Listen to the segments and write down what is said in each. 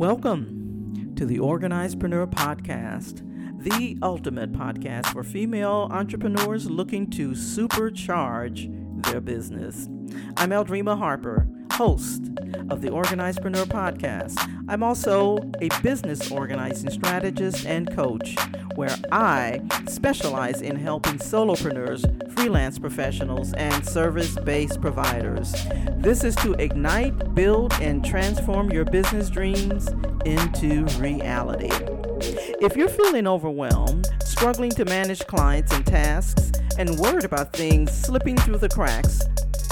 Welcome to the Organizedpreneur Podcast, the ultimate podcast for female entrepreneurs looking to supercharge their business. I'm Eldrima Harper, host of the Organizedpreneur Podcast. I'm also a business organizing strategist and coach where I specialize in helping solopreneurs, freelance professionals, and service based providers. This is to ignite, build, and transform your business dreams into reality. If you're feeling overwhelmed, struggling to manage clients and tasks, and worried about things slipping through the cracks,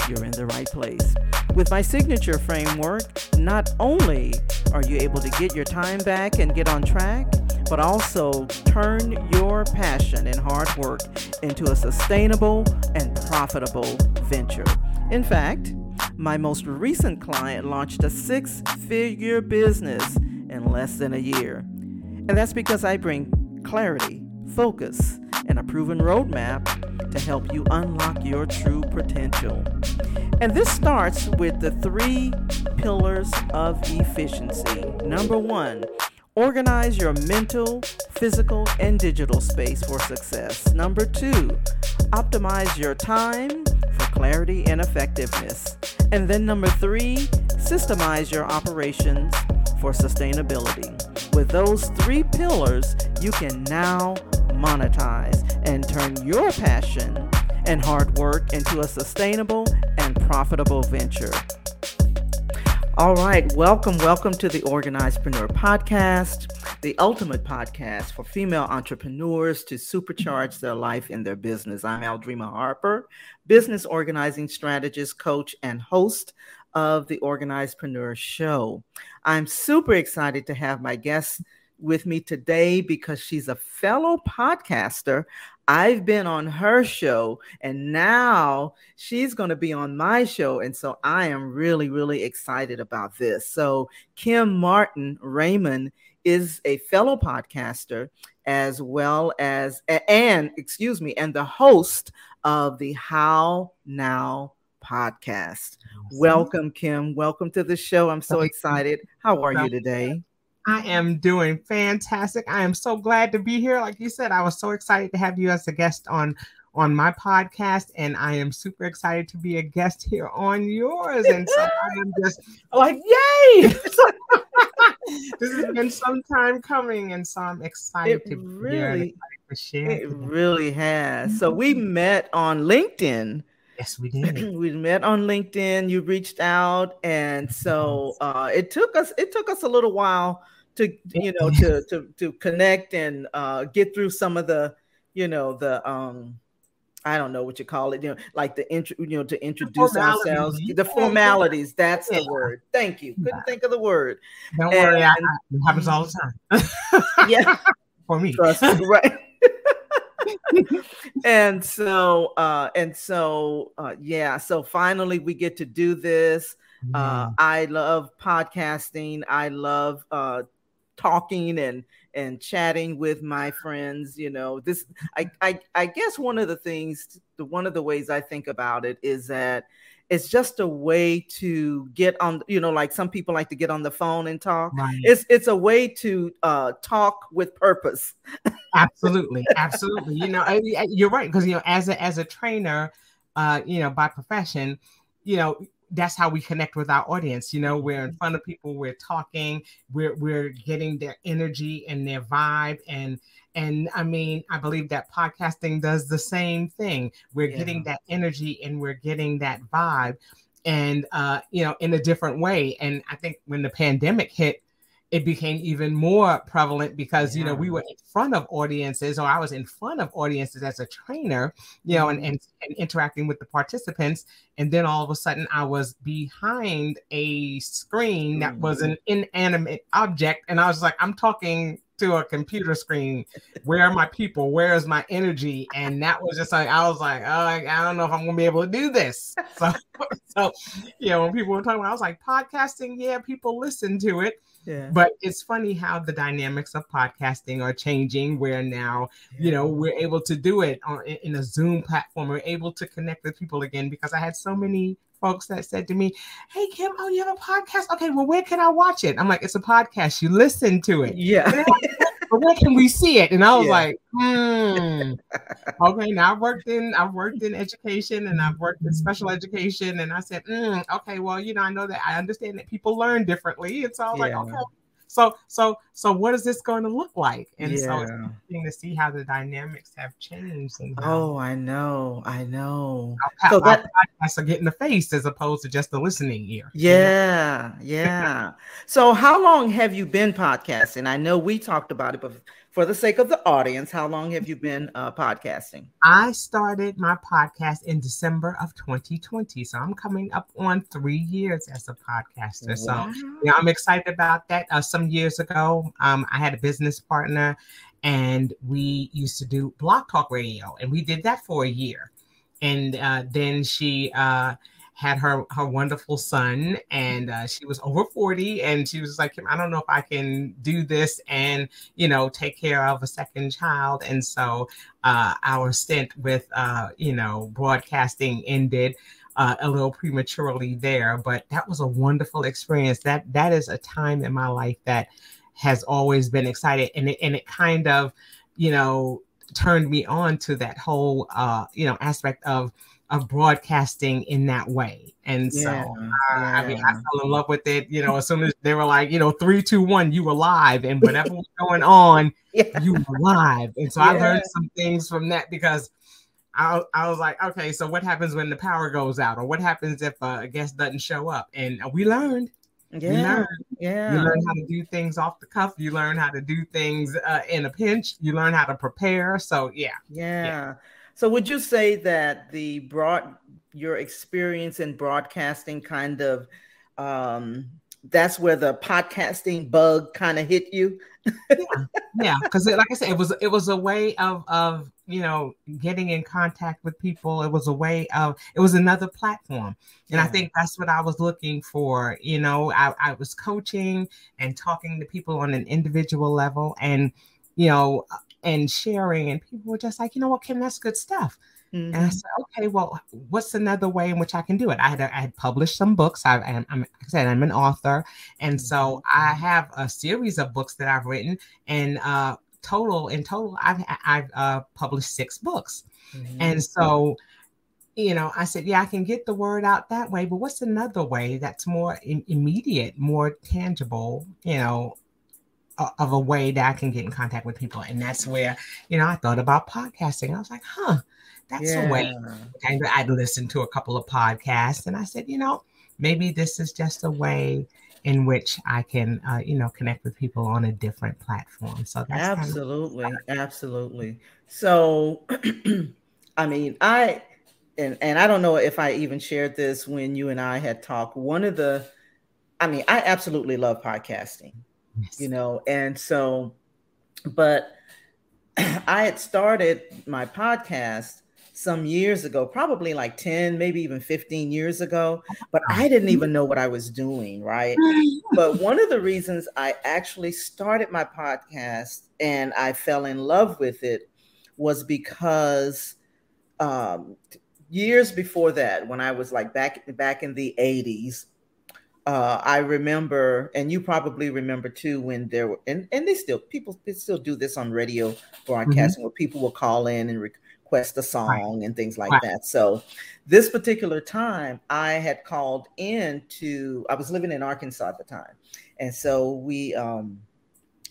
you're in the right place. With my signature framework, not only are you able to get your time back and get on track, but also turn your passion and hard work into a sustainable and profitable venture. In fact, my most recent client launched a six figure business in less than a year. And that's because I bring clarity, focus, and a proven roadmap to help you unlock your true potential. And this starts with the three pillars of efficiency. Number one, Organize your mental, physical, and digital space for success. Number two, optimize your time for clarity and effectiveness. And then number three, systemize your operations for sustainability. With those three pillars, you can now monetize and turn your passion and hard work into a sustainable and profitable venture. All right, welcome, welcome to the Organizedpreneur Podcast, the ultimate podcast for female entrepreneurs to supercharge their life in their business. I'm Eldrima Harper, business organizing strategist, coach, and host of the Organizedpreneur Show. I'm super excited to have my guest with me today because she's a fellow podcaster. I've been on her show and now she's going to be on my show. And so I am really, really excited about this. So, Kim Martin Raymond is a fellow podcaster as well as, and excuse me, and the host of the How Now podcast. Welcome, Kim. Welcome to the show. I'm so excited. How are you today? I am doing fantastic. I am so glad to be here. Like you said, I was so excited to have you as a guest on on my podcast, and I am super excited to be a guest here on yours. And so I am just like, yay! this has been some time coming, and so I'm excited it to really, to share. It really has. So we mm-hmm. met on LinkedIn. Yes, we did. we met on LinkedIn. You reached out, and so uh, it took us. It took us a little while to you know to to to connect and uh, get through some of the you know the um I don't know what you call it, you know, like the intro, you know, to introduce ourselves, the formalities. That's yeah. the word. Thank you. Couldn't yeah. think of the word. Don't and, worry, I, it happens all the time. yeah, for me, Trust me, right. and so, uh, and so, uh, yeah. So finally, we get to do this. Uh, I love podcasting. I love uh, talking and and chatting with my friends you know this I, I i guess one of the things the one of the ways i think about it is that it's just a way to get on you know like some people like to get on the phone and talk. Right. it's it's a way to uh talk with purpose. Absolutely absolutely. You know you're right because you know as a as a trainer uh you know by profession you know that's how we connect with our audience. You know, we're in front of people, we're talking, we're we're getting their energy and their vibe. And and I mean, I believe that podcasting does the same thing. We're yeah. getting that energy and we're getting that vibe and uh, you know, in a different way. And I think when the pandemic hit, it became even more prevalent because yeah. you know we were in front of audiences or i was in front of audiences as a trainer you know and, mm-hmm. and, and interacting with the participants and then all of a sudden i was behind a screen that was an mm-hmm. inanimate object and i was like i'm talking to a computer screen. Where are my people? Where is my energy? And that was just like I was like, oh, I, I don't know if I'm gonna be able to do this. So, so you know, when people were talking, about, I was like, podcasting, yeah, people listen to it. Yeah. But it's funny how the dynamics of podcasting are changing. Where now, yeah. you know, we're able to do it on in a Zoom platform. We're able to connect with people again because I had so many folks that said to me, Hey, Kim, oh, you have a podcast? Okay, well, where can I watch it? I'm like, It's a podcast. You listen to it. Yeah. but where can we see it? And I was yeah. like, hmm. okay, now I've worked in I've worked in education and I've worked in special education. And I said, mm, okay, well, you know, I know that I understand that people learn differently. And so I was yeah. like, okay, so so so what is this going to look like? And yeah. so it's interesting to see how the dynamics have changed and oh i know i know. Our, so that podcasts are getting the face as opposed to just the listening ear yeah yeah. So how long have you been podcasting? I know we talked about it but for the sake of the audience, how long have you been uh, podcasting? I started my podcast in December of 2020. So I'm coming up on three years as a podcaster. Wow. So yeah, I'm excited about that. Uh, some years ago, um, I had a business partner and we used to do Blog talk radio and we did that for a year. And uh, then she, uh, had her her wonderful son and uh, she was over 40 and she was like i don't know if i can do this and you know take care of a second child. And so uh, our stint with uh, you know broadcasting ended uh, a little prematurely there but that was a wonderful experience. That that is a time in my life that has always been excited and it, and it kind of you know turned me on to that whole uh, you know aspect of of broadcasting in that way. And so, yeah, uh, yeah. I mean, I fell in love with it. You know, as soon as they were like, you know, three, two, one, you were live, and whatever was going on, yeah. you were live. And so I learned some things from that because I, I was like, okay, so what happens when the power goes out, or what happens if uh, a guest doesn't show up? And we learned. Yeah, you learn. yeah. You learn how to do things off the cuff. You learn how to do things uh, in a pinch. You learn how to prepare. So yeah, yeah. So would you say that the broad your experience in broadcasting kind of um that's where the podcasting bug kind of hit you? yeah, because yeah. like I said, it was it was a way of of you know getting in contact with people. It was a way of it was another platform, and yeah. I think that's what I was looking for. You know, I, I was coaching and talking to people on an individual level, and you know, and sharing, and people were just like, you know what, Kim, that's good stuff. Mm-hmm. And I mm-hmm. said, okay, well, what's another way in which I can do it? I had, I had published some books. I, am like I said, I'm an author, and so I mm-hmm. have a series of books that I've written, and uh, total in total, I've I've uh, published six books, mm-hmm. and so you know, I said, yeah, I can get the word out that way, but what's another way that's more immediate, more tangible, you know, of a way that I can get in contact with people. And that's where, you know, I thought about podcasting. I was like, huh, that's yeah. a way. And I'd listened to a couple of podcasts and I said, you know, maybe this is just a way in which I can, uh, you know, connect with people on a different platform. So that's absolutely, kind of- absolutely. So, I mean, I, and, and I don't know if I even shared this when you and I had talked. One of the, I mean, I absolutely love podcasting yes. you know, and so, but I had started my podcast some years ago, probably like 10, maybe even 15 years ago, but I didn't even know what I was doing, right? but one of the reasons I actually started my podcast and I fell in love with it was because um, years before that, when I was like back back in the 80s, uh, I remember, and you probably remember too, when there were, and, and they still, people they still do this on radio broadcasting mm-hmm. where people will call in and request a song right. and things like right. that. So, this particular time, I had called in to, I was living in Arkansas at the time. And so we, um,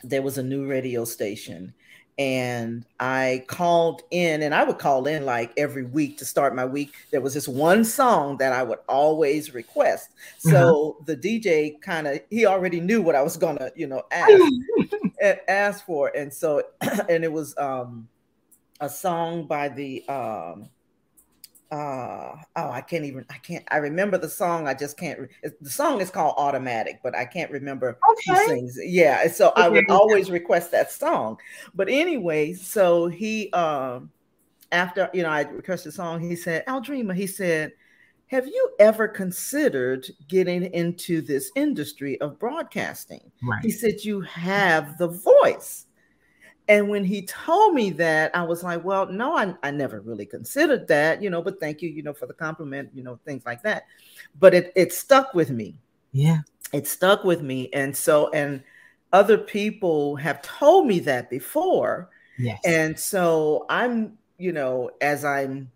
there was a new radio station and I called in, and I would call in like every week to start my week. There was this one song that I would always request. So uh-huh. the DJ kind of he already knew what I was gonna, you know, ask ask for, and so and it was um a song by the um uh oh i can't even i can't i remember the song i just can't the song is called automatic but i can't remember okay. who sings yeah so okay. i would always request that song but anyway so he um after you know i requested the song he said al Aldrima he said have you ever considered getting into this industry of broadcasting right. he said you have the voice And when he told me that, I was like, well, no, I, I never really considered that, you know, but thank you, you know, for the compliment, you know, things like that. But it it stuck with me. Yeah. It stuck with me. And so, and other people have told me that before. Yes. And so I'm, you know, as I'm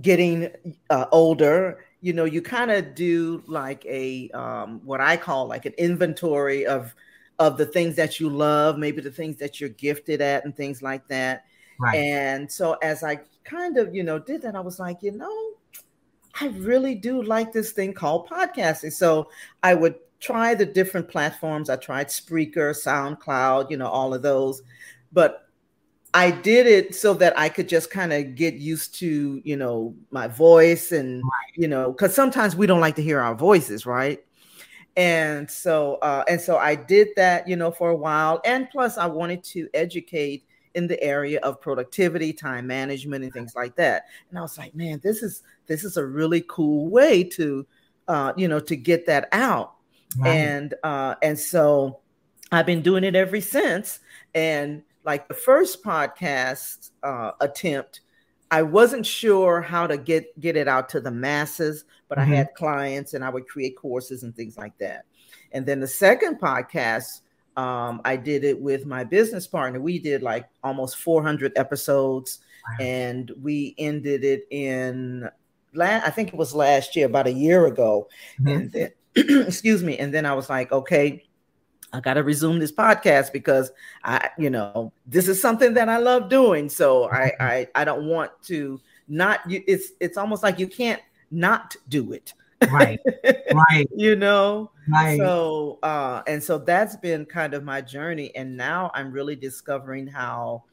getting uh, older, you know, you kind of do like a um, what I call like an inventory of of the things that you love, maybe the things that you're gifted at, and things like that. Right. And so as I kind of, you know, did that, I was like, you know, I really do like this thing called podcasting. So I would try the different platforms. I tried Spreaker, SoundCloud, you know, all of those. But I did it so that I could just kind of get used to, you know, my voice and, Right. you know, because sometimes we don't like to hear our voices, right? And so, uh, and so I did that, you know, for a while. And plus, I wanted to educate in the area of productivity, time management, and things like that. And I was like, man, this is this is a really cool way to, uh, you know, to get that out Right. and uh and so i've been doing it ever since and like the first podcast uh attempt i wasn't sure how to get get it out to the masses but Mhm. i had clients and i would create courses and things like that and then the second podcast um i did it with my business partner we did like almost 400 episodes Wow. and we ended it in la- i think it was last year about a year ago Mhm. and then excuse me and then i was like okay i got to resume this podcast because i you know this is something that i love doing so i i, I don't want to not it's it's almost like you can't not do it Right. Right. you know Right. so uh and so that's been kind of my journey and now i'm really discovering how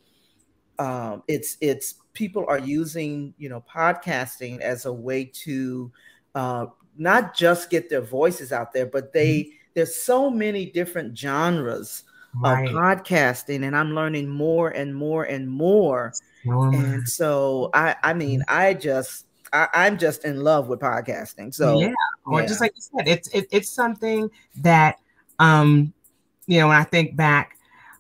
um it's it's people are using you know podcasting as a way to uh not just get their voices out there but they there's so many different genres right. of podcasting and i'm learning more and more and more and so i i mean i just I, i'm just in love with podcasting so yeah, or yeah. just like you said, it's it, it's something that um you know when I think back,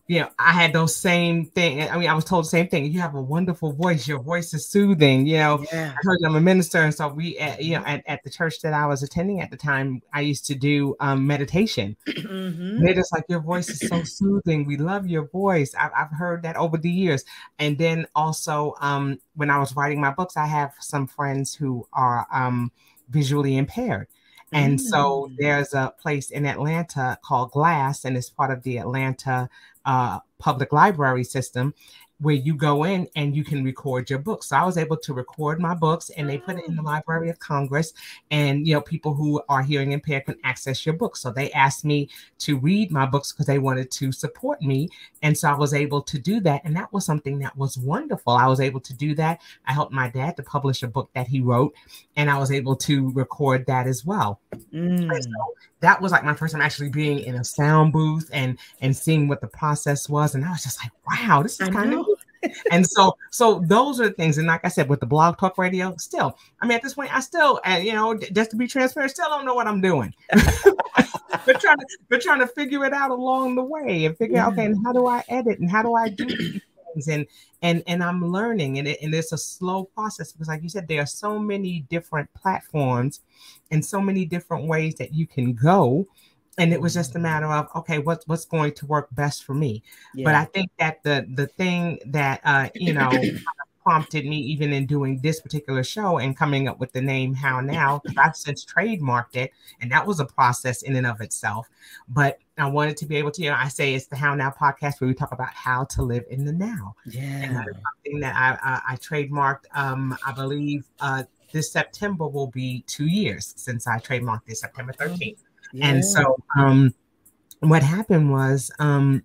you know, I had those same thing. I mean, I was told the same thing. You have a wonderful voice. Your voice is soothing. You know, yeah I you I'm a minister, and so we, at, you know, at, at the church that I was attending at the time, I used to do um, meditation. Mhm. They're just like your voice is so soothing. We love your voice. I've, I've heard that over the years. And then also, um, when I was writing my books, I have some friends who are um, visually impaired. And so Mm. there's a place in Atlanta called Glass, and it's part of the Atlanta uh, public library system where you go in and you can record your books. So I was able to record my books and they put it in the Library of Congress and you know people who are hearing impaired can access your books. So they asked me to read my books because they wanted to support me and so I was able to do that and that was something that was wonderful. I was able to do that. I helped my dad to publish a book that he wrote and I was able to record that as well. Mm. So that was like my first time actually being in a sound booth and and seeing what the process was and I was just like wow this is kind of and so so those are the things and like i said with the blog talk radio still i mean at this point i still uh, you know just to be transparent still don't know what i'm doing. But trying to but trying to figure it out along the way and figure out okay and how do i edit and how do i do these things and and and i'm learning and, it, and it's a slow process because like you said there are so many different platforms and so many different ways that you can go and it was just a matter of okay what's what's going to work best for me? But I think that the the thing that uh, you know prompted me even in doing this particular show and coming up with the name How Now. I've since trademarked it, and that was a process in and of itself. But I wanted to be able to, you know, I say it's the How Now podcast where we talk about how to live in the now. And yeah. that is something that I I, I trademarked. Um, I believe uh, this September will be two years since I trademarked this September 13th. And so um what happened was um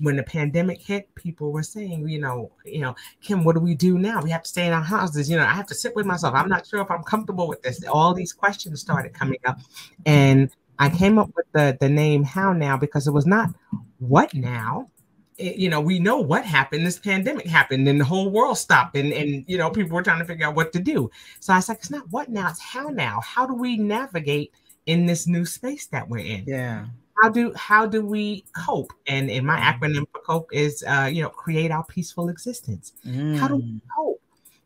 when the pandemic hit, people were saying, you know, you know, Kim, what do we do now? We have to stay in our houses. You know, I have to sit with myself. I'm not sure if I'm comfortable with this. All these questions started coming up. And I came up with the the name How Now because it was not what now. It- you know, we know what happened. This pandemic happened and the whole world stopped and, and you know, people were trying to figure out what to do. So I was like, it's not what now, it's how now. How do we navigate in this new space that we're in? yeah. How do how do we cope and in my acronym for cope is uh, you know create our peaceful existence. Mm. How do we cope?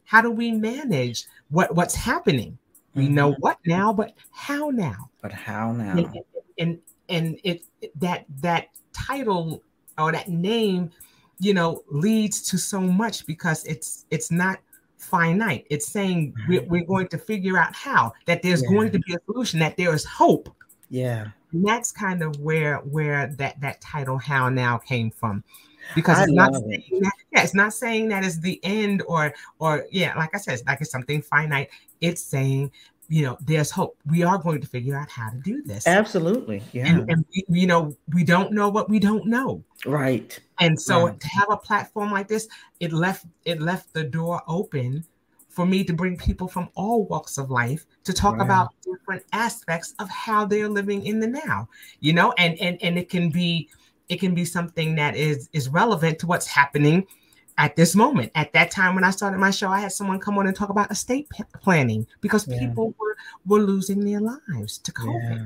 How do we manage what what's happening? We know Mhm. what now, but how now? But how now? and and and it that that title or that name you know leads to so much because it's it's not finite it's saying we're, we're going to figure out how that there's Yeah. going to be a solution that there is hope Yeah. And that's kind of where where that that title how now came from because I it's not love it. saying that, yeah, it's not saying that is the end or or yeah like i said it's like it's something finite it's saying you know there's hope we are going to figure out how to do this Absolutely. Yeah. and, and we, you know we don't know what we don't know right. and so to have a platform like this it left it left the door open for me to bring people from all walks of life to talk Right. about different aspects of how they're living in the now you know and and and it can be it can be something that is is relevant to what's happening at this moment at that time when i started my show i had someone come on and talk about estate planning because Yeah. people were were losing their lives to covid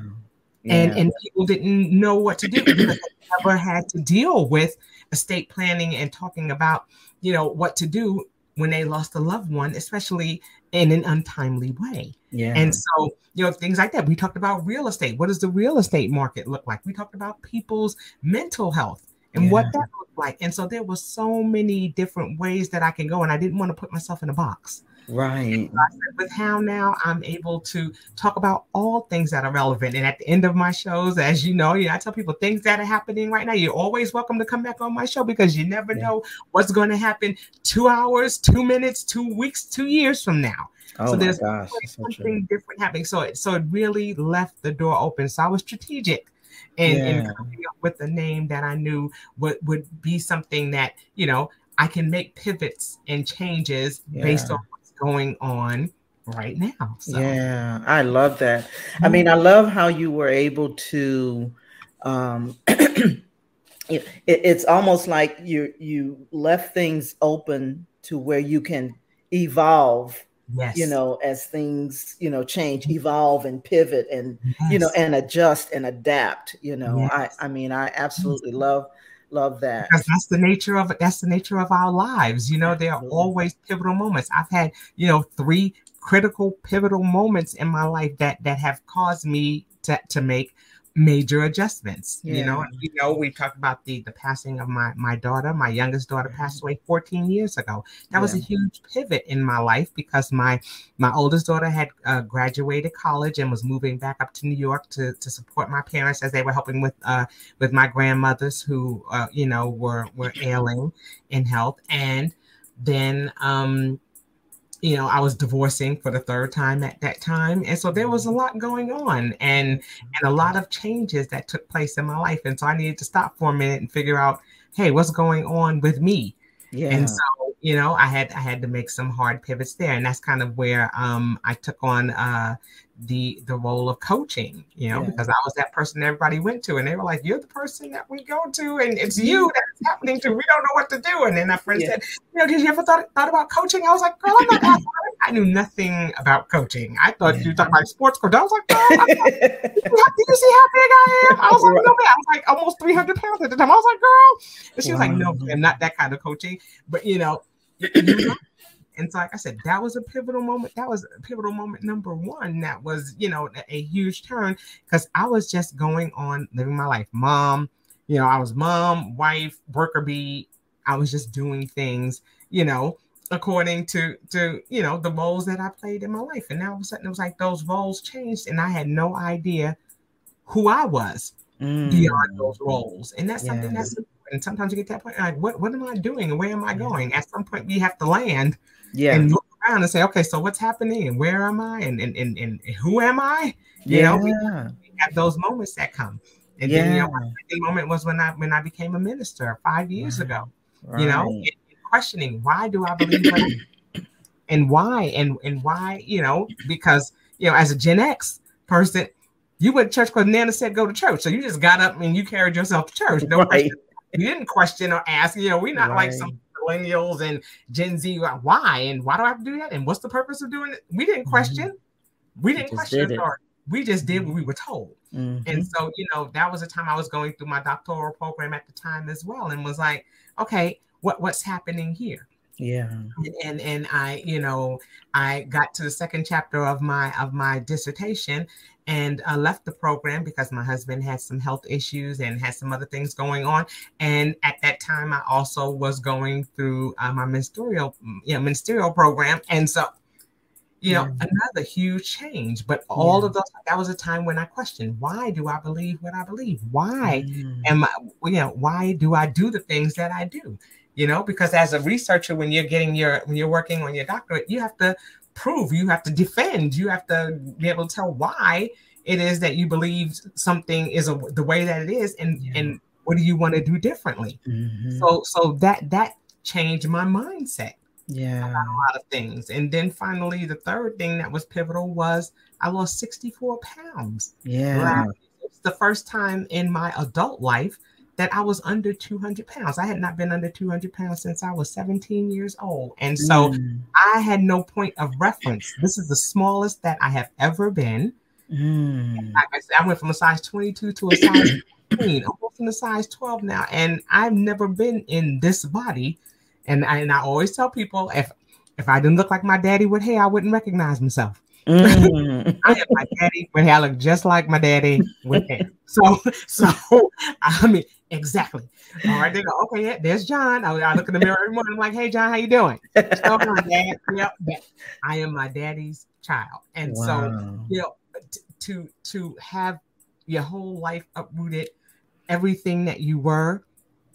Yeah. and Yeah. and people didn't know what to do because they never had to deal with estate planning and talking about you know what to do when they lost a loved one especially in an untimely way. Yeah. and so you know things like that. We talked about real estate. What does the real estate market look like? We talked about people's mental health and what that looked like. And so there were so many different ways that i can go and i didn't want to put myself in a box right. with how now I'm able to talk about all things that are relevant. And at the end of my shows, as you know, yeah, I tell people things that are happening right now. You're always welcome to come back on my show because you never Yeah. know what's going to happen two hours, two minutes, two weeks, two years from now. Oh so there's gosh. that's so something different happening. So it so it really left the door open. So I was strategic in, in Yeah. coming up with a name that I knew would, would be something that, you know, I can make pivots and changes based on going on right now. So Yeah, I love that. I mean, I love how you were able to. Um, it, it- it's almost like you you left things open to where you can evolve. yes, You know, as things you know change, evolve and pivot, and you know, and adjust and adapt. You know, Yes. I I mean, I absolutely love love that. because that's the nature of that's the nature of our lives. You know, there are always pivotal moments. I've had, you know, three critical pivotal moments in my life that that have caused me to to make major adjustments. You know, and you know, we talked about the the passing of my my daughter. My youngest daughter passed away 14 years ago. That was a huge pivot in my life because my my oldest daughter had uh, graduated college and was moving back up to New York to to support my parents as they were helping with uh with my grandmothers who uh, you know were were ailing in health and then um you know i was divorcing for the third time at that time. And so there was a lot going on and and a lot of changes that took place in my life. And so i needed to stop for a minute and figure out hey what's going on with me? Yeah, and so you know i had i had to make some hard pivots there. And that's kind of where um i took on uh the the role of coaching you know Yeah. because i was that person everybody went to and they were like you're the person that we go to and it's mm-hmm. you that's happening to we don't know what to do and then my friend Yeah. said you know did you ever thought, thought about coaching i was like girl i'm not i knew nothing about coaching i thought you were talking about sports coach i was like girl I'm did you see how big I am? I was like, no, man. I was like almost 300 pounds at the time. I was like, girl. And she was like, no, I'm not that kind of coaching. But, you know, you know, and so, like I said, that was a pivotal moment. That was a pivotal moment number one. That was, you know, a, a huge turn because I was just going on living my life. Mom, you know, I was mom, wife, worker bee. I was just doing things, you know, according to to you know the roles that I played in my life. And now all of a sudden it was like those roles changed, and I had no idea who I was Mm. beyond those roles. And that's something that's and sometimes you get to that point like what what am I doing where am I going? At some point we have to land Yeah, and look around and say, okay, so what's happening and where am I and and and, and who am I? You know, we yeah, have those moments that come. And then you know, my second moment was when I when I became a minister five years Right. ago. You know, Right. and questioning why do I believe what and why and and why, you know, because you know, as a Gen X person, you went to church because Nana said go to church. So you just got up and you carried yourself to church. No Right. question. You didn't question or ask. You know, we're not like some millennials and Gen Z. like, Why and why do I have to do that? And what's the purpose of doing it? We didn't Mhm. question. We didn't just question did. We just did what we were told. Mm-hmm. And so, you know, that was the time I was going through my doctoral program at the time as well, and was like, okay, what what's happening here? Yeah. And, and and I, you know, I got to the second chapter of my of my dissertation and I left the program because my husband had some health issues and had some other things going on. And at that time, I also was going through uh, my ministerial, you know, ministerial program, and so you know, yeah. another huge change. But all yeah. of those, that was a time when I questioned, why do I believe what I believe? Why mm. am I, you know, why do I do the things that I do? You know, because as a researcher, when you're getting your, when you're working on your doctorate, you have to prove, you have to defend, you have to be able to tell why it is that you believe something is a, the way that it is, and yeah. and what do you want to do differently? Mm-hmm. So, so that that changed my mindset yeah about a lot of things and then finally the third thing that was pivotal was i lost 64 pounds yeah it's the first time in my adult life that i was under 200 pounds i had not been under 200 pounds since i was 17 years old and so mm. i had no point of reference this is the smallest that i have ever been mm. like i said i went from a size 22 to a size 15 almost in a size 12 now and i've never been in this body and I, and I always tell people if if I didn't look like my daddy with hair, I wouldn't recognize myself. Mm. I am my daddy with hair. I look just like my daddy with hair. So, so I mean, exactly. All right, they go, okay, yeah, there's John. I, I look in the mirror every morning. I'm like, hey, John, how you doing? My dad. Yep, I am my daddy's child. And wow. so, you know, to to have your whole life uprooted, everything that you were,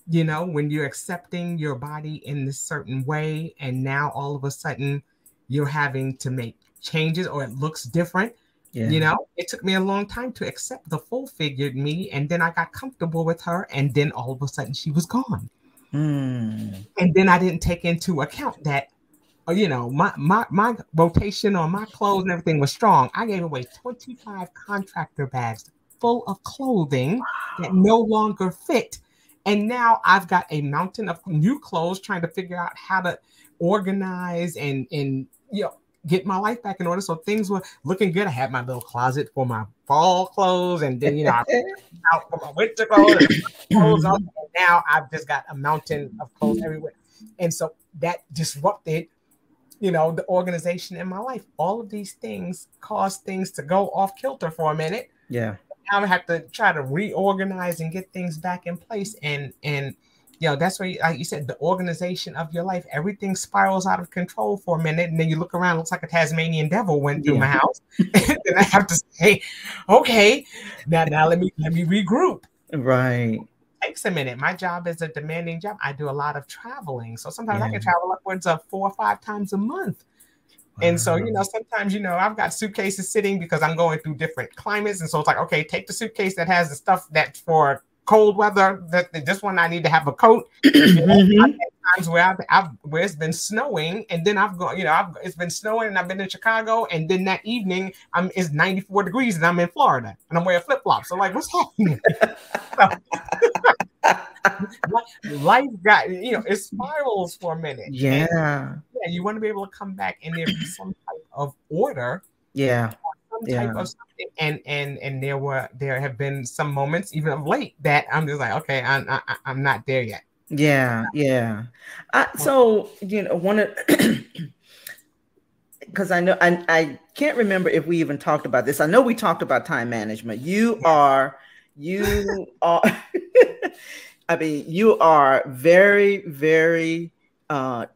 you know, when you're accepting your body in this certain way, and now all of a sudden you're having to make changes or it looks different. Yeah. You know, it took me a long time to accept the full figured me, and then I got comfortable with her, and then all of a sudden she was gone. Mm. And then I didn't take into account that, uh, you know, my my my rotation on my clothes and everything was strong. I gave away 25 contractor bags full of clothing wow. that no longer fit and now I've got a mountain of new clothes trying to figure out how to organize and and you know get my life back in order. So things were looking good. I had my little closet for my fall clothes, and then you know I out for my winter clothes. clothes now I've just got a mountain of clothes everywhere. And so that disrupted, you know, the organization in my life. All of these things caused things to go off kilter for a minute. Yeah now I have to try to reorganize and get things back in place. And and you know, that's where, like you said, the organization of your life, everything spirals out of control for a minute, and then you look around, looks like a Tasmanian devil went through yeah. my house. and then I have to say, okay, now now let me let me regroup. Right. It takes a minute. My job is a demanding job. I do a lot of traveling, so sometimes yeah. I can travel upwards of four or five times a month. And so, you know, sometimes, you know, I've got suitcases sitting because I'm going through different climates. And so it's like, okay, take the suitcase that has the stuff that's for cold weather. That this one I need to have a coat. mm-hmm. Times where I've, I've, where it's been snowing, and then I've gone, you know, I've, it's been snowing, and I've been in Chicago, and then that evening I'm it's 94 degrees, and I'm in Florida, and I'm wearing flip flops. So like, what's happening? life got you know it spirals for a minute. Yeah, and, yeah. You want to be able to come back and there be some type of order. Yeah. Some yeah. type of something. And and and there were there have been some moments even of late that I'm just like, okay, I'm I, I'm not there yet. Yeah, yeah. I, so you know, one of because I know I, I can't remember if we even talked about this. I know we talked about time management. You are you are I mean, you are very, very uh,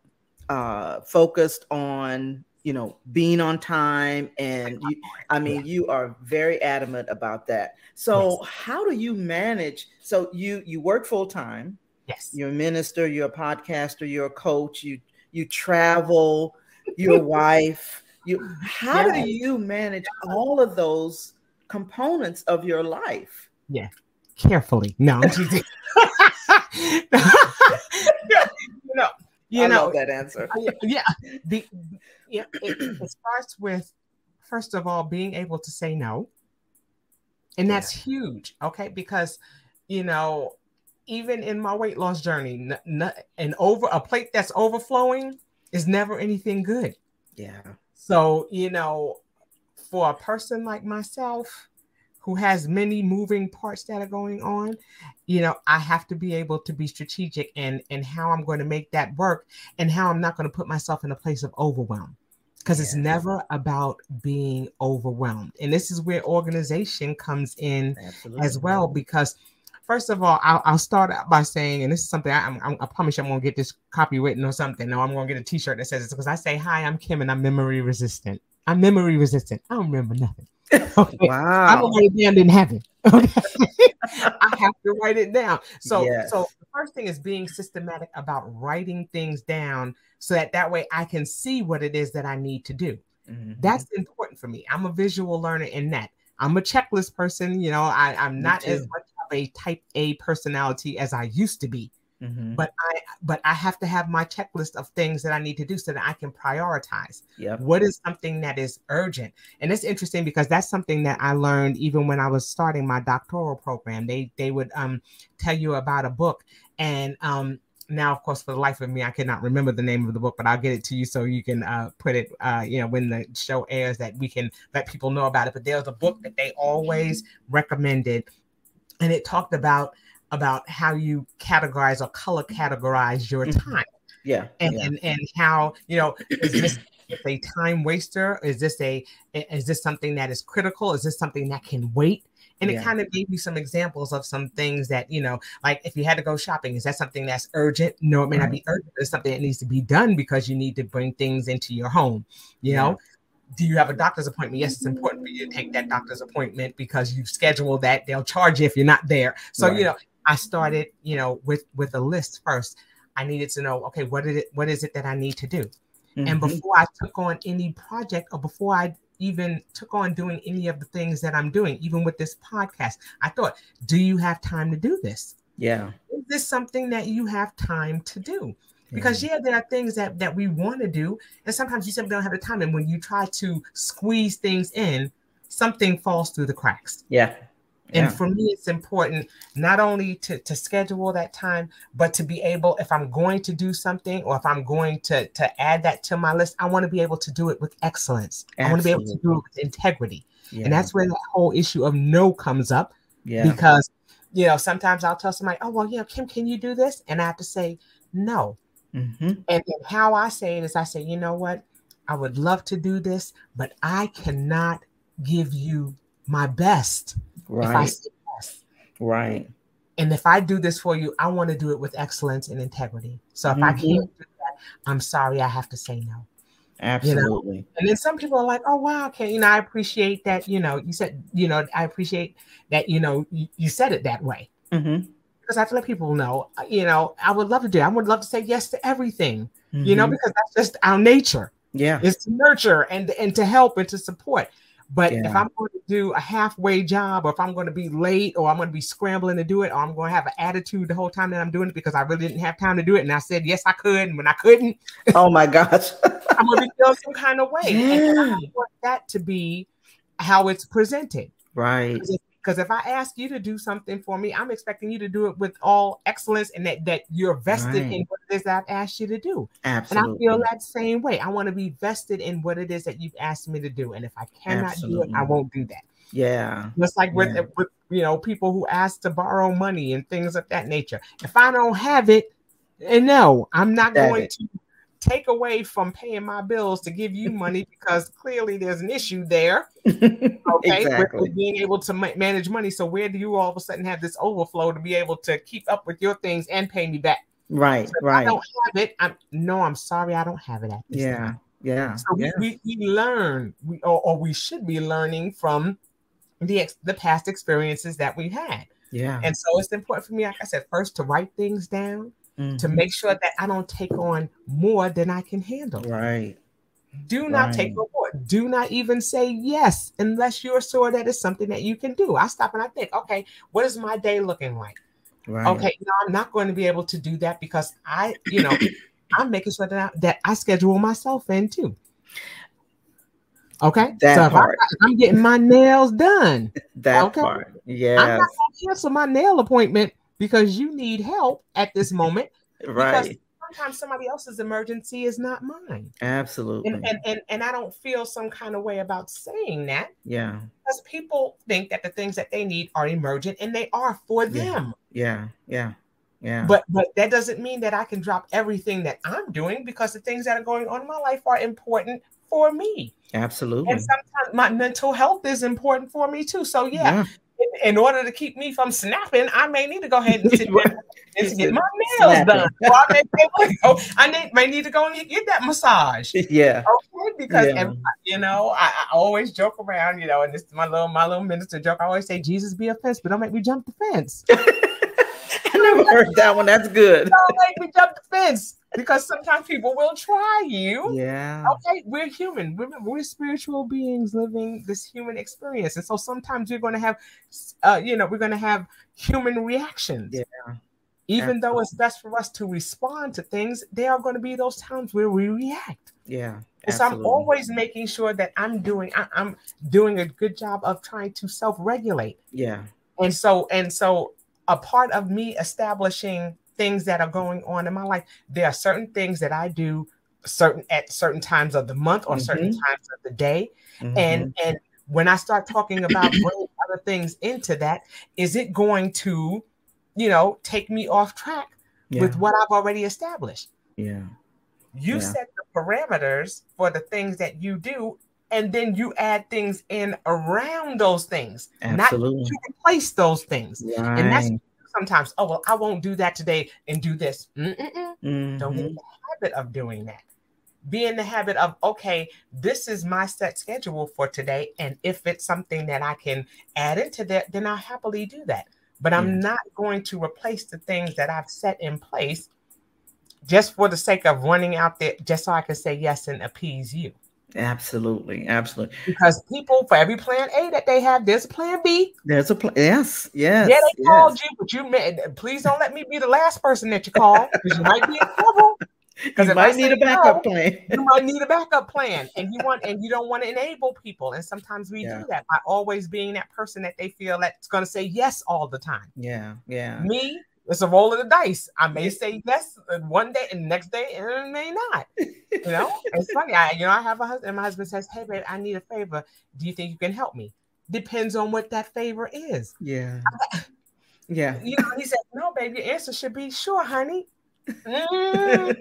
uh, focused on you know being on time, and you, I mean, you are very adamant about that. So, yes. how do you manage? So, you you work full time. Yes. You're a minister. You're a podcaster. You're a coach. You you travel. Your wife. You. How yeah. do you manage all of those components of your life? Yeah carefully. No, no, you I know that answer. Uh, yeah, the yeah, it, it, starts with first of all being able to say no, and that's yeah. huge. Okay, because you know, even in my weight loss journey, n- n- an over a plate that's overflowing is never anything good. Yeah. So you know, for a person like myself who has many moving parts that are going on, you know, I have to be able to be strategic and and how I'm going to make that work and how I'm not going to put myself in a place of overwhelm. Because yeah. it's never about being overwhelmed. And this is where organization comes in Absolutely. as well. Because first of all, I'll, I'll, start out by saying, and this is something I, I'm, I promise you I'm going to get this copywritten or something. No, I'm going to get a T-shirt that says it because I say, "Hi, I'm Kim, and I'm memory resistant. I'm memory resistant. I don't remember nothing." Okay. Wow. I don't write it down, didn't. Okay. I have to write it down. So, yes. so the first thing is being systematic about writing things down so that that way I can see what it is that I need to do. Mm-hmm. That's important for me. I'm a visual learner in that. I'm a checklist person. You know, I, I'm not as much of a type A personality as I used to be. Mm-hmm. But I but I have to have my checklist of things that I need to do so that I can prioritize. Yeah. What is something that is urgent? And it's interesting because that's something that I learned even when I was starting my doctoral program. They they would um tell you about a book and um now of course for the life of me i cannot remember the name of the book but i'll get it to you so you can uh, put it uh, you know when the show airs that we can let people know about it but there's a book that they always recommended and it talked about about how you categorize or color categorize your mm-hmm. time. Yeah. And yeah. and, and how, you know, is this a time waster? Is this a is this something that is critical? Is this something that can wait? And yeah. it kind of gave you some examples of some things that, you know, like if you had to go shopping, is that something that's urgent? No, it may right. not be urgent. It's something that needs to be done because you need to bring things into your home, you know? do you have a doctor's appointment? Yes, it's important for you to take that doctor's appointment because you've scheduled that. They'll charge you if you're not there. So, right. you know, I started, you know, with with a list first. I needed to know, okay, what is it? What is it that I need to do? Mm-hmm. And before I took on any project, or before I even took on doing any of the things that I'm doing, even with this podcast, I thought, do you have time to do this? Yeah. Is this something that you have time to do? Because yeah, there are things that that we want to do, and sometimes you simply don't have the time. And when you try to squeeze things in, something falls through the cracks. Yeah. And yeah. for me, it's important not only to, to schedule that time, but to be able, if I'm going to do something or if I'm going to, to add that to my list, I want to be able to do it with excellence. Absolutely. I want to be able to do it with integrity. Yeah. And that's where the whole issue of no comes up. Yeah. Because, you know, sometimes I'll tell somebody, oh, well, you know, Kim, can you do this? And I have to say no. Mm-hmm. And, and how I say it is I say, you know what? I would love to do this, but I cannot give you my best Right. Yes. Right. And if I do this for you, I want to do it with excellence and integrity. So if mm-hmm. I can't do that, I'm sorry, I have to say no. Absolutely. You know? And then some people are like, oh wow, okay, you know, I appreciate that, you know, you said, you know, I appreciate that, you know, you, you said it that way. Mm-hmm. Because I have to let people know, uh, you know, I would love to do. I would love to say yes to everything, mm-hmm. you know, mm-hmm. because that's just our nature. Yeah. Is to nurture and and to help and to support. But yeah. if I'm going to do a halfway job, or if I'm going to be late, or I'm going to be scrambling to do it, or I'm going to have an attitude the whole time that I'm doing it because I really didn't have time to do it, and I said yes I could, and when I couldn't, oh my gosh, I'm going to feel some kind of way. Yeah. And I want that to be how it's presented, right? Because if I ask you to do something for me, I'm expecting you to do it with all excellence and that, that you're vested right. in what it is that I've asked you to do. Absolutely. And I feel that same way. I want to be vested in what it is that you've asked me to do. And if I cannot Absolutely. do it, I won't do that. Yeah. Just like with, yeah. with you know people who ask to borrow money and things of that nature. If I don't have it, and no, I'm not going it. to take away from paying my bills to give you money because clearly there's an issue there. Okay, exactly. with, being able to ma- manage money. So where do you all of a sudden have this overflow to be able to keep up with your things and pay me back? Right, so right. I don't have it. I'm no, I'm sorry, I don't have it at this yeah. Time. Yeah. So yeah. We, we, we learn, we or, or we should be learning from the ex- the past experiences that we've had. Yeah. And so it's important for me, like I said, first to write things down mm-hmm. to make sure that I don't take on more than I can handle. Right. Do not right. take on more. Do not even say yes unless you're sure that it's something that you can do. I stop and I think, okay, what is my day looking like? Right. Okay, no, I'm not going to be able to do that because I, you know, I'm making sure that I, that I schedule myself in too. Okay, that so part. I, am getting my nails done. That okay? part, yeah. I'm not gonna cancel my nail appointment because you need help at this moment. right. sometimes somebody else's emergency is not mine. Absolutely. And, and and and I don't feel some kind of way about saying that. Yeah. Because people think that the things that they need are emergent and they are for them. Yeah. Yeah. Yeah. But but that doesn't mean that I can drop everything that I'm doing because the things that are going on in my life are important for me. Absolutely. And sometimes my mental health is important for me too. So yeah, yeah in order to keep me from snapping, I may need to go ahead and sit down and get my nails snapping. done. Or I may, go, I need, may need to go and get that massage. Yeah. Okay. Because yeah. you know, I, I, always joke around, you know, and this is my little my little minister joke. I always say, Jesus be a fence, but don't make me jump the fence. I never heard that one. That's good. Don't make me jump the fence because sometimes people will try you. Yeah. Okay, we're human. We're, we're spiritual beings living this human experience, and so sometimes we're going to have, uh, you know, we're going to have human reactions. Yeah. Even though it's best for us to respond to things, there are going to be those times where we react. Yeah. And so I'm always making sure that I'm doing I, I'm doing a good job of trying to self-regulate. Yeah. And so and so a part of me establishing things that are going on in my life. There are certain things that I do certain at certain times of the month or mm-hmm. certain times of the day. Mm-hmm. And and when I start talking about bringing other things into that, is it going to, you know, take me off track yeah. with what I've already established? Yeah. You yeah. set the parameters for the things that you do, and then you add things in around those things, Absolutely. not to replace those things. Right. And that's sometimes, oh, well, I won't do that today and do this. Mm-hmm. Don't get in the habit of doing that. Be in the habit of, okay, this is my set schedule for today. And if it's something that I can add into that, then I'll happily do that. But I'm not going to replace the things that I've set in place just for the sake of running out there, just so I can say yes and appease you. Absolutely, absolutely. Because people, for every plan A that they have, there's a plan B. There's a plan. Yes, yes. Yeah, they yes. called you, but you may, please don't let me be the last person that you call because you might be in trouble. Because you might need a backup no, plan. you might need a backup plan, and you want and you don't want to enable people. And sometimes we yeah. do that by always being that person that they feel that's going to say yes all the time. Yeah, yeah. Me, it's a roll of the dice. I may say yes one day and the next day, and it may not. You know, it's funny. I, you know, I have a husband, and my husband says, "Hey, babe, I need a favor. Do you think you can help me?" Depends on what that favor is. Yeah. yeah. You know, he said, "No, babe, your answer should be sure, honey." Mm.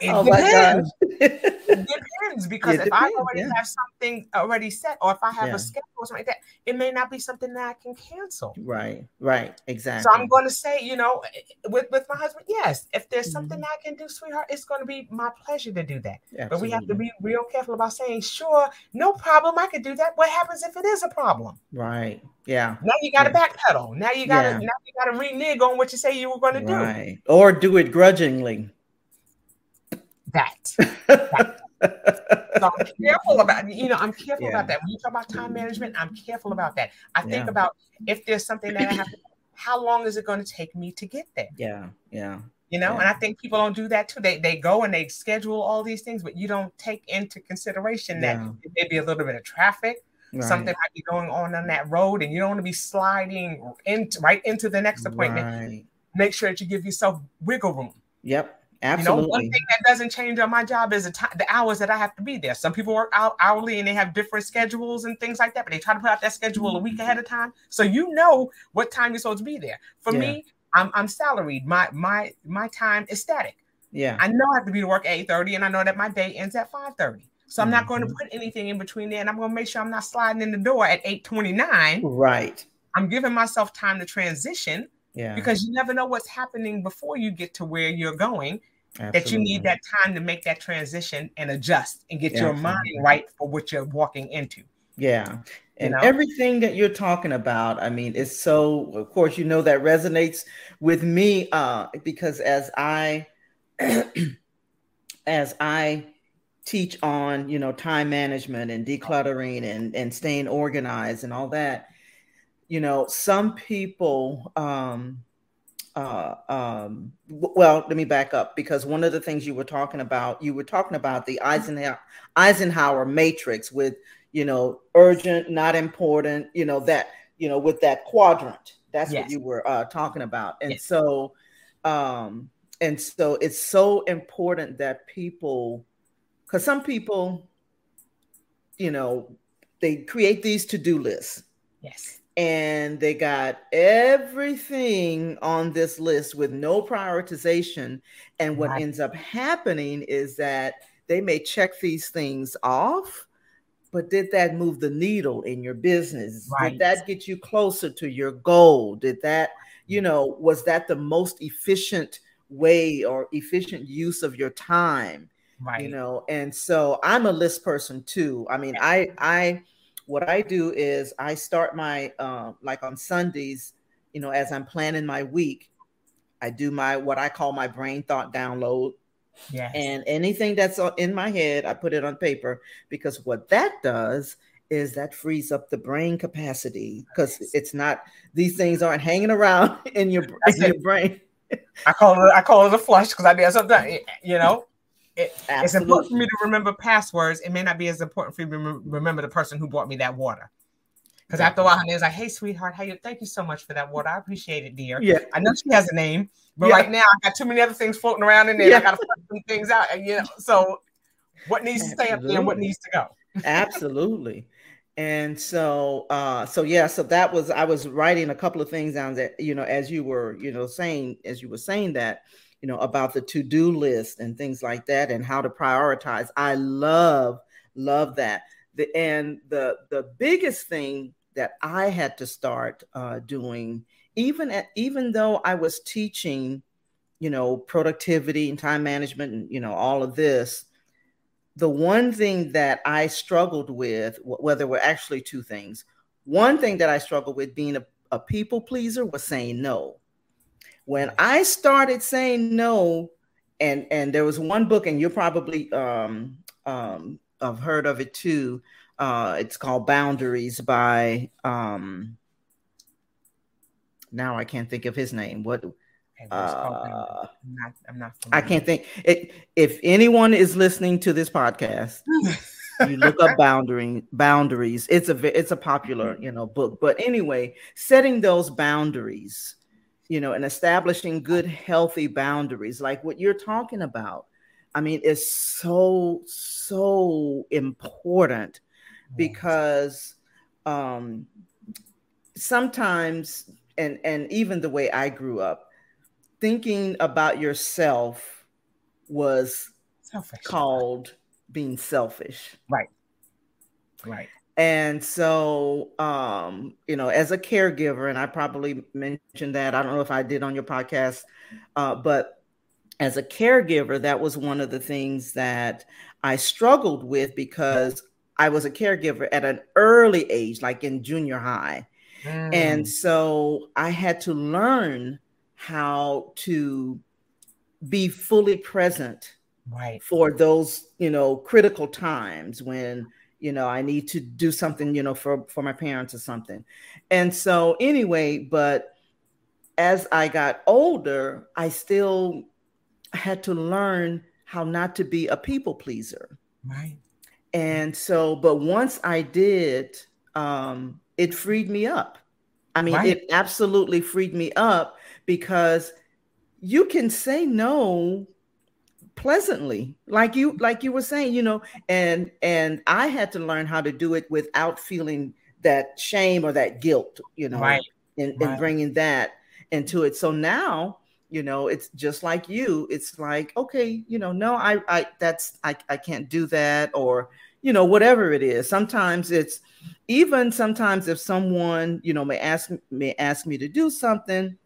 It oh depends. it depends because it if depends, I already yeah. have something already set, or if I have yeah. a schedule or something like that, it may not be something that I can cancel. Right, right, exactly. So I'm going to say, you know, with with my husband, yes, if there's something mm-hmm. I can do, sweetheart, it's going to be my pleasure to do that. Absolutely. But we have to be real careful about saying, sure, no problem, I could do that. What happens if it is a problem? Right. Yeah. Now you got to yeah. backpedal. Now you got to now you got to renege on what you say you were going to do. Or do it grudgingly that. that. so I'm careful about you know I'm careful yeah. about that. When you talk about time management, I'm careful about that. I think about if there's something that I have to, how long is it going to take me to get there? Yeah, yeah. You know, yeah. and I think people don't do that too. They they go and they schedule all these things, but you don't take into consideration that maybe a little bit of traffic. Right. Something might be going on on that road, and you don't want to be sliding into right into the next appointment. Right. Make sure that you give yourself wiggle room. Yep. Absolutely. You know, one thing that doesn't change on my job is the, time, the hours that I have to be there. Some people work out hourly and they have different schedules and things like that, but they try to put out that schedule a week ahead of time, so you know what time you're supposed to be there. For yeah. me, I'm I'm salaried. My my my time is static. Yeah, I know I have to be to work at eight thirty, and I know that my day ends at five thirty. So I'm mm-hmm. not going to put anything in between there, and I'm going to make sure I'm not sliding in the door at eight twenty nine. Right. I'm giving myself time to transition. Yeah. Because you never know what's happening before you get to where you're going. Absolutely. that you need that time to make that transition and adjust and get yeah, your mind right for what you're walking into. Yeah. And you know? everything that you're talking about, I mean, it's so, of course, you know, that resonates with me uh, because as I, as I teach on, you know, time management and decluttering and, and staying organized and all that, you know, some people, um, uh, um, well, let me back up because one of the things you were talking about, you were talking about the Eisenhower Eisenhower matrix with, you know, urgent, not important, you know, that, you know, with that quadrant. That's yes. what you were uh, talking about. And yes. so, um, and so it's so important that people because some people you know they create these to-do lists yes and they got everything on this list with no prioritization. And what right. ends up happening is that they may check these things off but did that move the needle in your business? Right. did that get you closer to your goal? Did that you know was that the most efficient way or efficient use of your time? Right. you know and so i'm a list person too. I mean i i what i do is i start my um like on sundays you know as i'm planning my week i do my what i call my brain thought download yes. and anything that's in my head i put it on paper because what that does is that frees up the brain capacity because it's not these things aren't hanging around in your, in your brain I call it I call it a flush because I did something. You know, it, it's important for me to remember passwords. It may not be as important for me to remember the person who bought me that water. Because after a while, honey, it's like, "Hey, sweetheart, how you? Thank you so much for that water. I appreciate it, dear. Yeah, I know she has a name, but yeah. right now I got too many other things floating around in there. Yeah. I got to find some things out, and you know, so what needs Absolutely. to stay up there and what needs to go? Absolutely and so uh so yeah so that was i was writing a couple of things down that you know as you were you know saying as you were saying that you know about the to-do list and things like that and how to prioritize i love love that the and the the biggest thing that i had to start uh doing even at even though i was teaching you know productivity and time management and you know all of this the one thing that I struggled with, well, there were actually two things. One thing that I struggled with being a, a people pleaser was saying no. When I started saying no, and and there was one book, and you probably um, um, have heard of it too. Uh, it's called Boundaries by um, now I can't think of his name. What uh, I'm not, I'm not I can't think. It, if anyone is listening to this podcast, you look up boundary boundaries. It's a it's a popular you know book. But anyway, setting those boundaries, you know, and establishing good healthy boundaries, like what you're talking about. I mean, is so so important because um, sometimes and and even the way I grew up thinking about yourself was selfish. called being selfish. Right. Right. And so, um, you know, as a caregiver, and I probably mentioned that, I don't know if I did on your podcast, uh, but as a caregiver, that was one of the things that I struggled with because I was a caregiver at an early age, like in junior high. Mm. And so I had to learn how to be fully present right for those you know critical times when you know i need to do something you know for for my parents or something. And so anyway but as i got older i still had to learn how not to be a people pleaser. Right. And so but once i did um it freed me up. I mean right. it absolutely freed me up because you can say no pleasantly like you like you were saying you know and and i had to learn how to do it without feeling that shame or that guilt you know right. and, right. and bringing that into it so now you know it's just like you it's like okay you know no i i that's i, I can't do that or you know whatever it is sometimes it's even sometimes if someone you know may ask may ask me to do something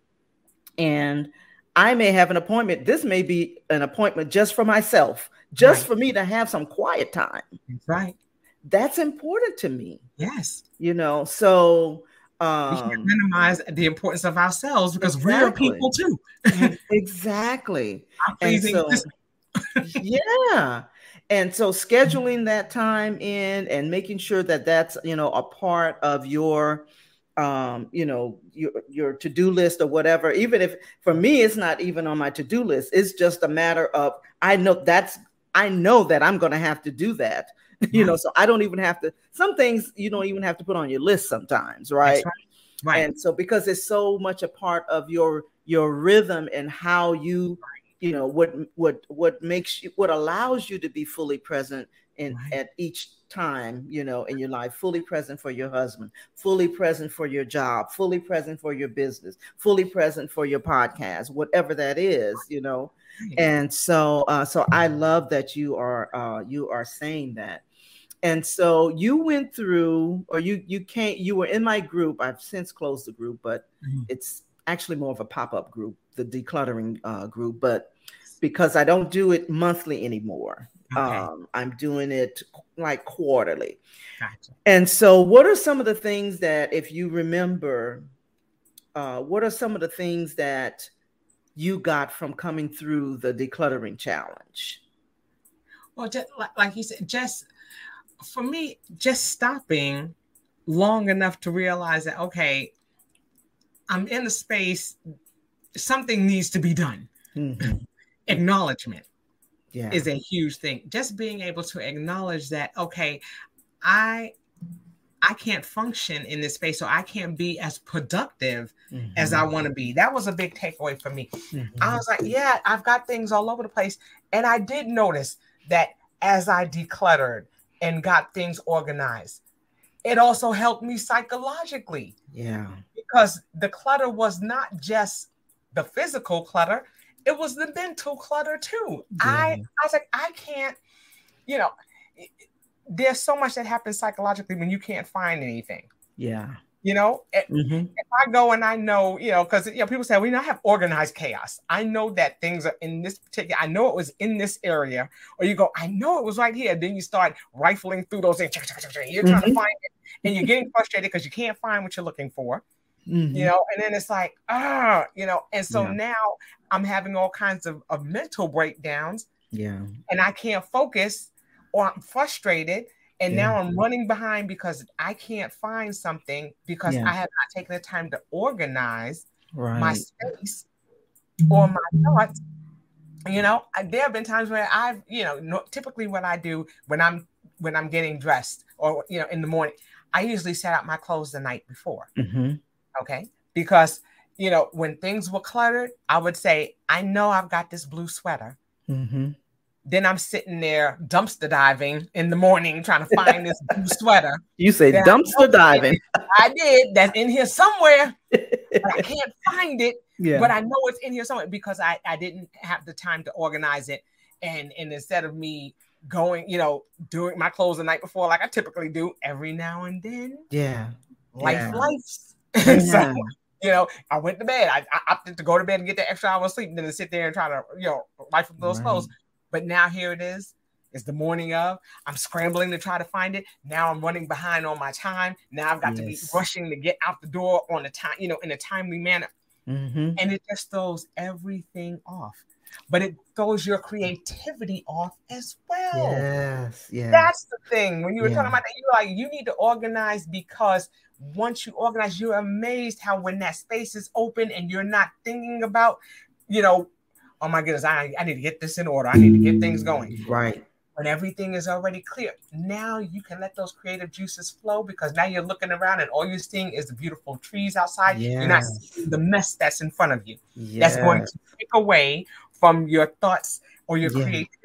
and I may have an appointment. This may be an appointment just for myself, just right. for me to have some quiet time. That's right. That's important to me. Yes. You know, so um, we can minimize the importance of ourselves because exactly. we're people too. exactly. And so, yeah. And so scheduling that time in and making sure that that's, you know, a part of your um, you know, your your to-do list or whatever. Even if for me it's not even on my to-do list, it's just a matter of I know that's I know that I'm going to have to do that. you know, so I don't even have to. Some things you don't even have to put on your list sometimes, right? right? Right. And so because it's so much a part of your your rhythm and how you you know what what what makes you what allows you to be fully present in right. at each time you know in your life fully present for your husband fully present for your job fully present for your business fully present for your podcast whatever that is you know? And so uh, so i love that you are uh, you are saying that. And so you went through or you you can't you were in my group. I've since closed the group but mm-hmm. it's actually more of a pop-up group the decluttering uh, group but because i don't do it monthly anymore okay. um, i'm doing it like quarterly gotcha. and so what are some of the things that if you remember uh, what are some of the things that you got from coming through the decluttering challenge well just like, like you said just for me, just stopping long enough to realize that, okay, I'm in a space, something needs to be done. Mm-hmm. Acknowledgement yeah. is a huge thing. Just being able to acknowledge that, okay, I I can't function in this space, so I can't be as productive mm-hmm. as I want to be. That was a big takeaway for me. Mm-hmm. I was like, yeah, I've got things all over the place. And I did notice that as I decluttered, and got things organized. It also helped me psychologically. Yeah. Because the clutter was not just the physical clutter, it was the mental clutter too. Yeah. I, I was like, I can't, you know, there's so much that happens psychologically when you can't find anything. Yeah. You know, mm-hmm. if I go and I know, you know, because you know, people say, well, you know, I have organized chaos. I know that things are in this particular, I know it was in this area. Or you go, I know it was right here. Then you start rifling through those things. You're trying mm-hmm. to find it, and you're getting frustrated because you can't find what you're looking for. Mm-hmm. You know, and then it's like, ah, you know, and so yeah. now I'm having all kinds of, of mental breakdowns. Yeah. And I can't focus or I'm frustrated and yeah. now I'm running behind because I can't find something because yeah. I have not taken the time to organize right. my space or my thoughts. You know, there have been times where I've, you know, no, typically what I do when I'm when I'm getting dressed or you know in the morning, I usually set out my clothes the night before. Mm-hmm. Okay, because you know when things were cluttered, I would say, I know I've got this blue sweater. Mm-hmm then I'm sitting there dumpster diving in the morning trying to find this blue sweater. You say dumpster diving. I did. That's in here somewhere. I can't find it. Yeah. But I know it's in here somewhere because I, I didn't have the time to organize it. And and instead of me going, you know, doing my clothes the night before, like I typically do every now and then. Yeah. Life yeah. life. Yeah. so, you know, I went to bed. I, I, opted to go to bed and get that extra hour of sleep, and then to sit there and try to, you know, rifle those right. clothes. But now here it is. It's the morning of. I'm scrambling to try to find it. Now I'm running behind on my time. Now I've got yes. to be rushing to get out the door on the time, you know, in a timely manner. Mm-hmm. And it just throws everything off. But it throws your creativity off as well. Yes, yes. That's the thing. When you were yeah. talking about that, you're like, you need to organize because once you organize, you're amazed how when that space is open and you're not thinking about, you know, oh my goodness, I, I need to get this in order. I need to get things going. Mm, right. When everything is already clear, now you can let those creative juices flow because now you're looking around and all you're seeing is the beautiful trees outside. Yes. You're not seeing the mess that's in front of you. Yes. That's going to take away from your thoughts or your yeah. creativity.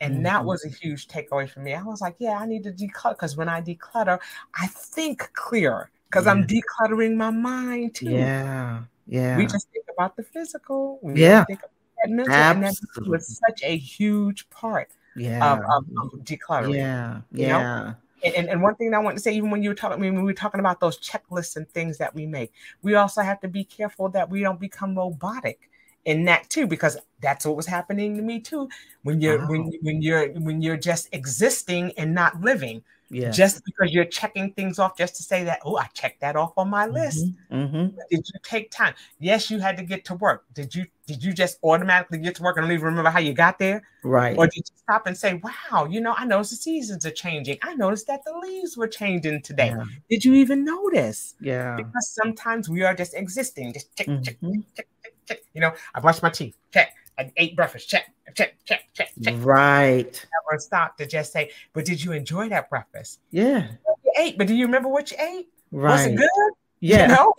And mm-hmm. that was a huge takeaway for me. I was like, yeah, I need to declutter because when I declutter, I think clearer because yeah. I'm decluttering my mind too. Yeah. Yeah. We just think about the physical. We yeah. Think mental, Absolutely. and that was such a huge part yeah. of, of, of decluttering. Yeah, yeah. And, and, one thing I want to say, even when you were talking, when we were talking about those checklists and things that we make, we also have to be careful that we don't become robotic in that too, because that's what was happening to me too. When you're wow. when when you're when you're just existing and not living, yeah. Just because you're checking things off just to say that, oh, I checked that off on my list. Mm-hmm. Mm-hmm. Did you take time? Yes, you had to get to work. Did you did you just automatically get to work and don't even remember how you got there? Right. Or did you stop and say, Wow, you know, I noticed the seasons are changing. I noticed that the leaves were changing today. Yeah. Did you even notice? Yeah. Because sometimes we are just existing, just check, mm-hmm. check, check, check. You know, I brushed my teeth, check. I ate breakfast. Check, check, check, check, check. Right. Never stop to just say, but did you enjoy that breakfast? Yeah. You ate, but do you remember what you ate? Right. Was it good? Yeah. You know?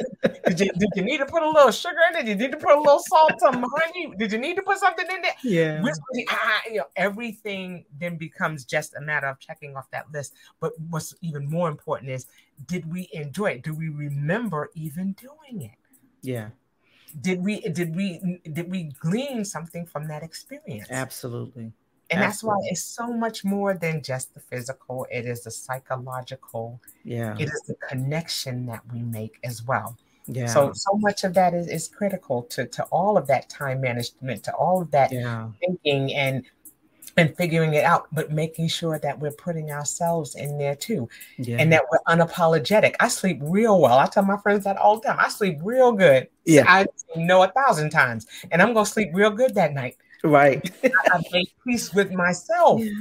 did, you, did you need to put a little sugar in it? Did you need to put a little salt, some honey? Did you need to put something in there? Yeah. Ah, you know, everything then becomes just a matter of checking off that list. But what's even more important is did we enjoy it? Do we remember even doing it? Yeah. Did we did we did we glean something from that experience? Absolutely. And that's why it's so much more than just the physical. It is the psychological. Yeah. It is the connection that we make as well. Yeah. So so much of that is, is critical to to all of that time management, to all of that yeah. thinking and and figuring it out, but making sure that we're putting ourselves in there too. Yeah. And that we're unapologetic. I sleep real well. I tell my friends that all the time. I sleep real good. Yeah. I know a thousand times. And I'm gonna sleep real good that night. Right. I've made peace with myself. Yeah.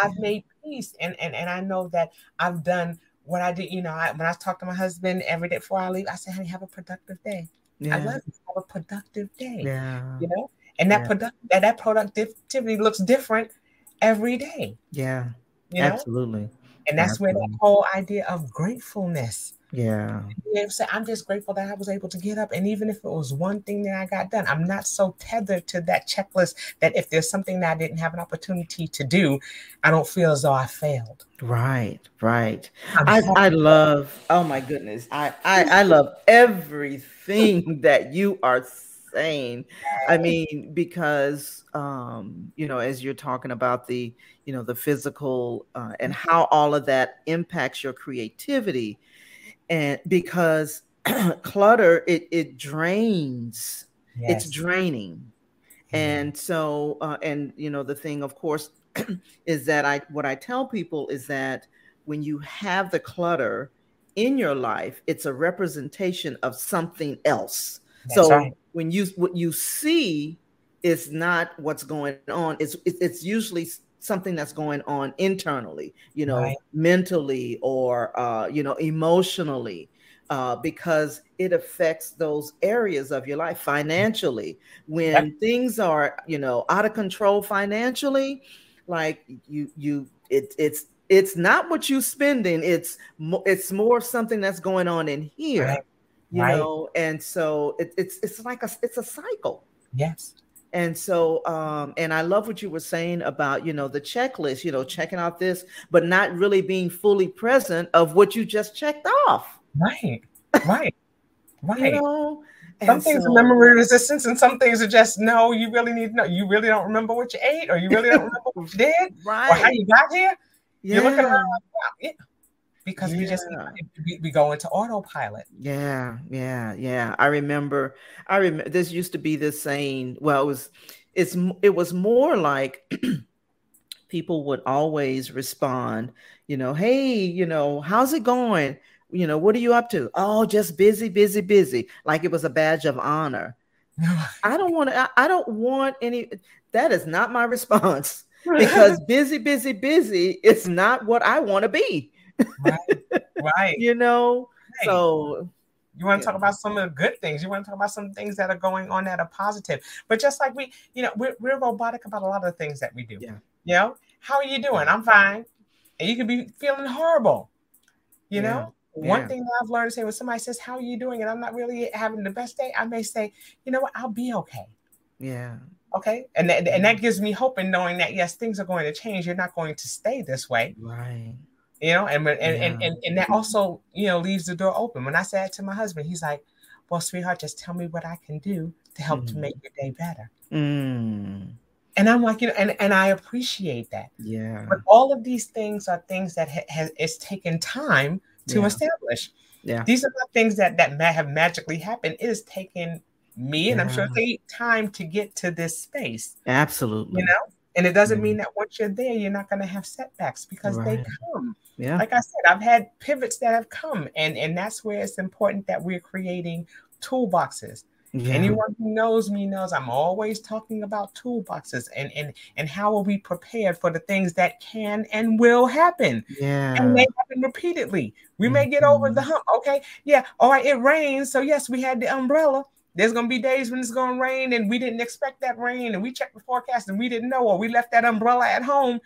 I've made peace. And, and and I know that I've done what I did. You know, I, when I talk to my husband every day before I leave, I say, honey, have a productive day. Yeah. I love you. Have a productive day. Yeah. You know? And that Yeah. product that, that productivity looks different every day. Yeah. You know? Absolutely. And that's where that whole idea of gratefulness. Yeah. To say, I'm just grateful that I was able to get up. And even if it was one thing that I got done, I'm not so tethered to that checklist that if there's something that I didn't have an opportunity to do, I don't feel as though I failed. Right. Right. I'm I. I love, oh my goodness. I, I, I love everything that you are saying. I mean, because um, you know, as you're talking about the, you know, the physical uh, and how all of that impacts your creativity. And because clutter, it it drains, it's Yes. draining. And so, uh, and you know, the thing, of course, is that I what I tell people is that when you have the clutter in your life, it's a representation of something else. That's so right. when you what you see is not what's going on. It's it's it's usually something that's going on internally, you know, Right. mentally or uh, you know, emotionally. Uh, because it affects those areas of your life financially. When Yep. things are, you know, out of control financially, like you, you, it, it's it's not what you're spending. It's mo- it's more something that's going on in here, Right. You Right. know. And so it, it's it's like a it's a cycle. Yes. And so, um, and I love what you were saying about, you know, the checklist, you know, checking out this, but not really being fully present of what you just checked off. Right. Right. Right. You know, some And things so- are memory resistance and some things are just no, you really need to know. You really don't remember what you ate or you really don't remember what you did or how you got here. You're looking Yeah. around like, wow, yeah. Because we just we, we go into autopilot. Yeah, yeah, yeah. I remember. I remember. This used to be this saying. Well, it was. It's. It was more like people would always respond. You know, hey, you know, how's it going? You know, what are you up to? Oh, just busy, busy, busy. Like it was a badge of honor. I don't want to. I, I don't want any. That is not my response because busy, busy, busy is not what I want to be. Right, right. You know. Right. So You want to talk about some of the good things. You want to talk about some things that are going on that are positive. But just like we, you know, we're, we're robotic about a lot of the things that we do. Yeah. You know, how are you doing? I'm fine. And you could be feeling horrible. You Yeah. know, one thing that I've learned to say when somebody says, How are you doing? And I'm not really having the best day, I may say, You know what? I'll be okay. yeah. Okay. And that, and that gives me hope in knowing that, yes, things are going to change. You're not going to stay this way. Right. You know and and, and, Yeah. and and that also you know leaves the door open when i said to my husband he's like well sweetheart just tell me what i can do to help to Mhm. make your day better Mm, and i'm like you know and, and i appreciate that yeah. but all of these things are things that ha- has it's taken time to Yeah. establish Yeah. these are not things that that may have magically happened it has taken me and i'm sure Yeah. they time to get to this space Absolutely. you know and it doesn't mean that once you're there you're not going to have setbacks because they come Yeah. like I said, I've had pivots that have come, and and that's where it's important that we're creating toolboxes. yeah. Anyone who knows me knows I'm always talking about toolboxes and and and how are we prepared for the things that can and will happen, yeah. and they happen repeatedly. We may get over the Mhm. hump. Okay, yeah, all right. It rains, so yes, we had the umbrella. There's gonna be days when it's gonna rain, and we didn't expect that rain, and we checked the forecast and we didn't know, or we left that umbrella at home,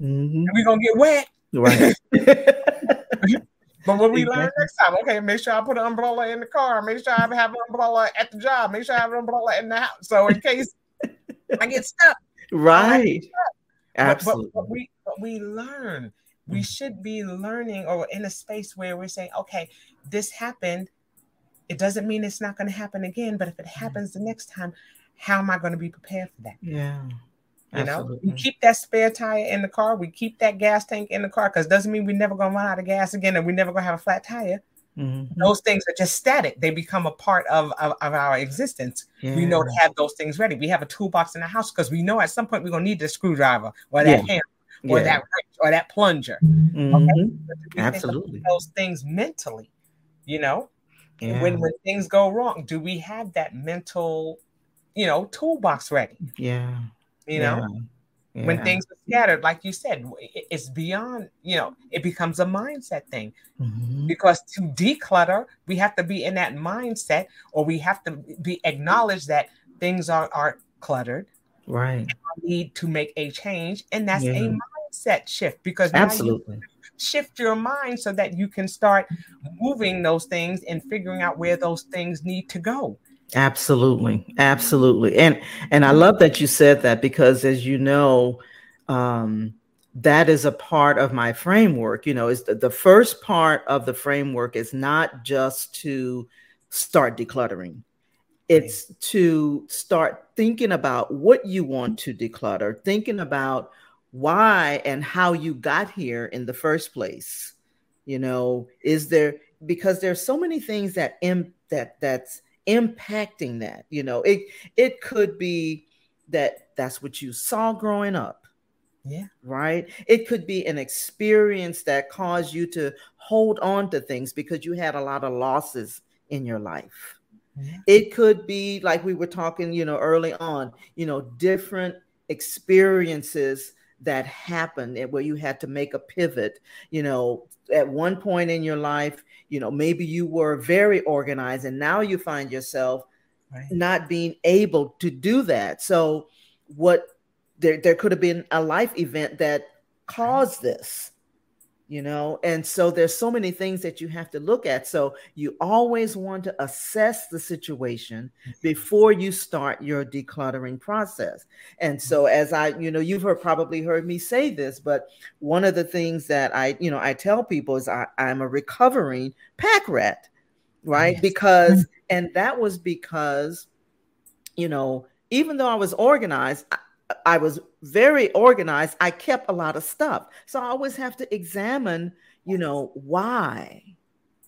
Mhm. and we're gonna get wet. Right. But when we learn next time, okay, make sure I put an umbrella in the car. Make sure I have an umbrella at the job. Make sure I have an umbrella in the house. So in case I get stuck, right? Stuck. Absolutely. But, but, but, we but we learn. We mm. should be learning or in a space where we're saying, okay, this happened. It doesn't mean it's not going to happen again, but if it happens the next time, how am I going to be prepared for that? Yeah. You Absolutely. know, we keep that spare tire in the car. We keep that gas tank in the car because doesn't mean we're never gonna run out of gas again and we're never gonna have a flat tire. Mm-hmm. Those things are just static. They become a part of, of, of our existence. Yeah. We know to have those things ready. We have a toolbox in the house because we know at some point we're gonna need the screwdriver or that yeah. hammer or yeah. that wrench or that plunger. Mm-hmm. Okay? Absolutely. Those things mentally, you know. When when things go wrong, do we have that mental, you know, toolbox ready? Yeah. You know? Yeah. when things are scattered like you said it's beyond you know it becomes a mindset thing. Mm-hmm. because to declutter we have to be in that mindset or we have to be acknowledged that things are are cluttered. Right. Need to make a change and that's a mindset shift because absolutely shift your mind so that you can start moving those things and figuring out where those things need to go. Absolutely, absolutely, and and I love that you said that because, as you know, um, that is a part of my framework. You know, is the, the first part of the framework is not just to start decluttering; it's to start thinking about what you want to declutter, thinking about why and how you got here in the first place. You know, is there because there's so many things that im that that's impacting that you know it it could be that that's what you saw growing up yeah right it could be an experience that caused you to hold on to things because you had a lot of losses in your life yeah. it could be like we were talking you know early on you know different experiences that happened where you had to make a pivot you know at one point in your life you know maybe you were very organized and now you find yourself right. not being able to do that. So what there, there could have been a life event that caused this you know? And so there's so many things that you have to look at. So you always want to assess the situation before you start your decluttering process. And so as i you know you've heard, probably heard me say this but one of the things that i you know i tell people is I, i'm a recovering pack rat right? Yes. because and that was because you know even though i was organized I, I was very organized. I kept a lot of stuff. So I always have to examine, you know, why,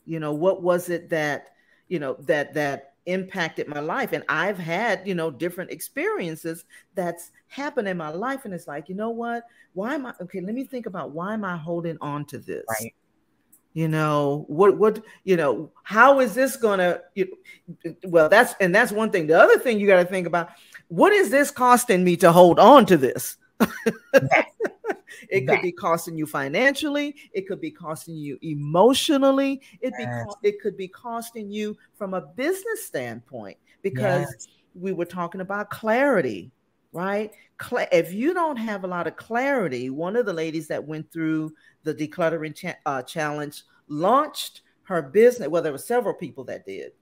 you know, what was it that, you know, that, that impacted my life. And I've had, you know, different experiences that's happened in my life. And it's like, you know what? Why am I, okay, let me think about why am I holding on to this? Right you know what what you know how is this gonna you, well that's and that's one thing the other thing you got to think about what is this costing me to hold on to this? it could be costing you financially. It could be costing you emotionally. It be it could be costing you from a business standpoint because yes. we were talking about clarity, right? if you don't have a lot of clarity, one of the ladies that went through the decluttering cha- uh, challenge launched her business. Well, there were several people that did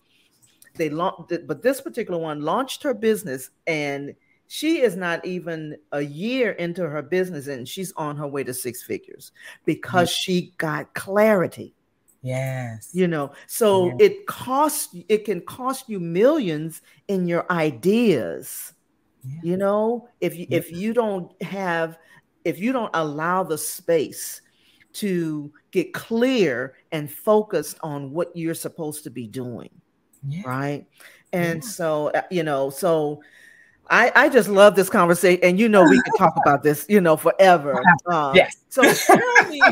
they launched, but this particular one launched her business, and she is not even a year into her business, and she's on her way to six figures because mm-hmm. she got clarity. Yes. You know, so yeah. it costs it can cost you millions in your ideas. Yeah. You know, if you yeah. if you don't have if you don't allow the space to get clear and focused on what you're supposed to be doing yeah. right? And yeah. so, uh, you know, so I, I just love this conversation, and you know, we can talk about this, you know, forever. Um, yes. So tell me,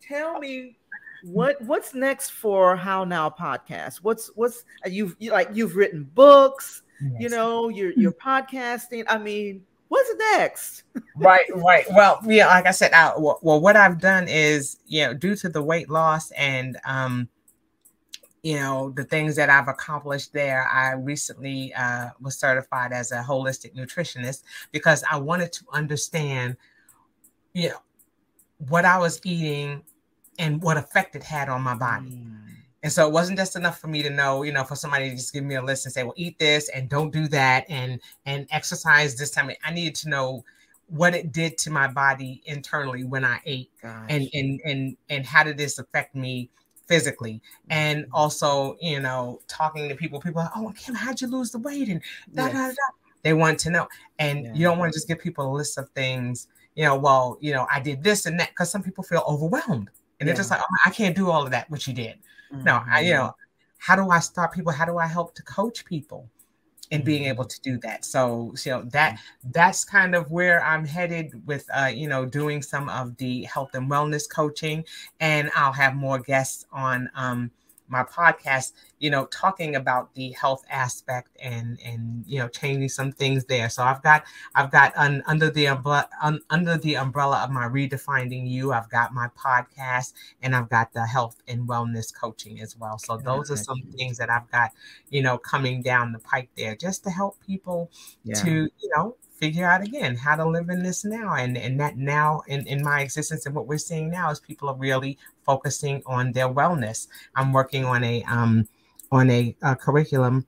tell me what what's next for How Now podcast? What's what's uh, you've you, like you've written books, yes. you know, you're you're podcasting. I mean, what's next? right, right. Well, yeah, like I said, I, well, well, what I've done is, you know, due to the weight loss and um you know the things that i've accomplished there i recently uh, was certified as a holistic nutritionist because i wanted to understand you know what i was eating and what effect it had on my body. Mm. And so it wasn't just enough for me to know, you know, for somebody to just give me a list and say, well, eat this and don't do that and and exercise this time. I needed to know what it did to my body internally when I ate Gosh. and and and and how did this affect me physically. And Mm-hmm. also you know talking to people people are, oh kim how'd you lose the weight? And da, da, da, da. they want to know. And Yeah. you don't want to just give people a list of things you know well you know i did this and that. Because some people feel overwhelmed. And they're just like oh, i can't do all of that what you did. No i you Mhm. know how do i start people? How do i help to coach people in being Mhm. able to do that so you know that that's kind of where i'm headed with uh you know doing some of the health and wellness coaching and i'll have more guests on um my podcast you know talking about the health aspect and and you know changing some things there. So i've got i've got un, under the umbrella un, under the umbrella of my redefining you i've got my podcast and i've got the health and wellness coaching as well. So those are some things that i've got you know coming down the pike there just to help people Yeah. to you know figure out again how to live in this now. And and that now in, in my existence and what we're seeing now is people are really focusing on their wellness i'm working on a um on a, uh curriculum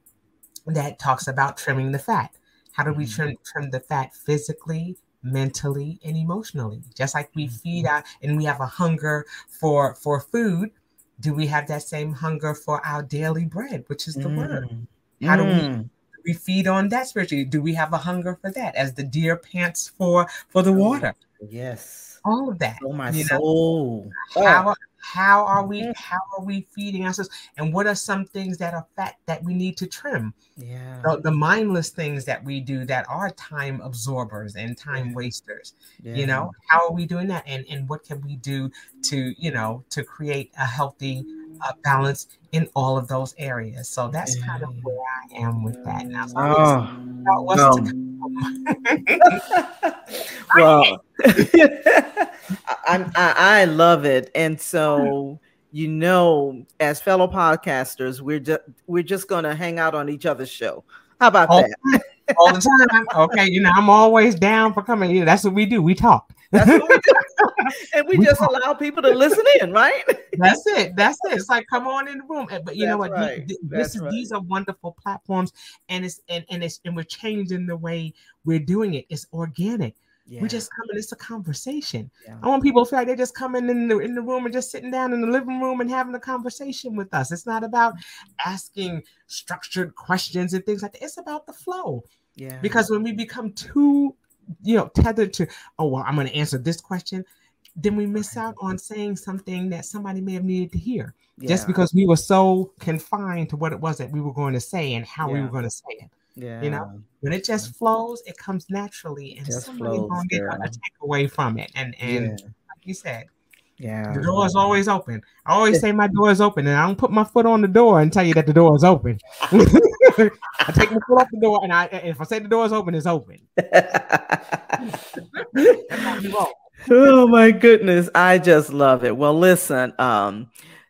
that talks about trimming the fat how do we Mhm. trim trim the fat physically mentally and emotionally just like we feed Mhm. our and we have a hunger for for food do we have that same hunger for our daily bread which is the word Mm. How do we- Mm. we feed on that spiritually do we have a hunger for that as the deer pants for for the water Yes. All of that Oh my you know, soul. how how are we Mhm. how are we feeding ourselves and what are some things that are fat that we need to trim Yeah. the, the mindless things that we do that are time absorbers and time Yeah. wasters yeah. you know how are we doing that and and what can we do to you know to create a healthy uh, balance in all of those areas so that's kind of where i am with that now so I'm excited Oh, about what's no. well, I, I I love it, and so you know, as fellow podcasters, we're just we're just gonna hang out on each other's show. How about Oh, that? All the time. Okay, you know, I'm always down for coming. Yeah, that's what we do. We talk. That's what we do. and we We just talk. allow people to listen in, right? That's it. That's it. It's like come on in the room. But you know what? Right. th- That's is right. these are wonderful platforms, and it's and, and it's and we're changing the way we're doing it. It's organic. Yeah. We just come and it's a conversation. Yeah. I want people to feel like they're just coming in the in the room and just sitting down in the living room and having a conversation with us. It's not about asking structured questions and things like that. It's about the flow. yeah. because when we become too you know tethered to oh well i'm going to answer this question then we miss out on saying something that somebody may have needed to hear just because we were so confined to what it was that we were going to say and how we were going to say it yeah. you know, when it just flows it comes naturally and Just somebody's flows, to get girl. a takeaway from it and and yeah. like you said Yeah. the door is always open i always say my door is open and i don't put my foot on the door and tell you that the door is open i take my foot off the door and i if i say the door is open it's open that's how we roll. oh my goodness i just love it well listen um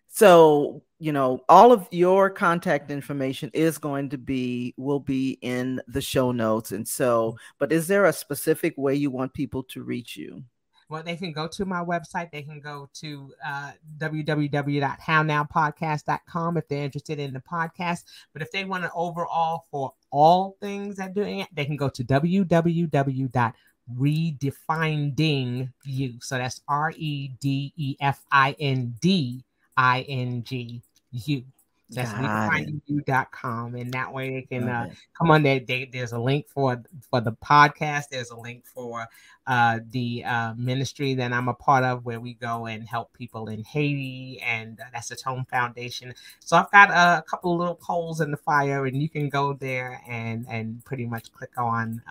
so you know all of your contact information is going to be will be in the show notes and so but is there a specific way you want people to reach you Well, they can go to my website. They can go to uh, www.hownowpodcast.com if they're interested in the podcast. But if they want an overall for all things that doing it, they can go to www.redefindingyou. So that's R E D E F I N D I N G U. That's redefindingyou.com. And that way they can uh, come on there. They, there's a link for for the podcast. There's a link for uh, the uh, ministry that I'm a part of, where we go and help people in Haiti, and uh, that's the Tone Foundation. So I've got a couple of little coals in the fire, and you can go there and and pretty much click on.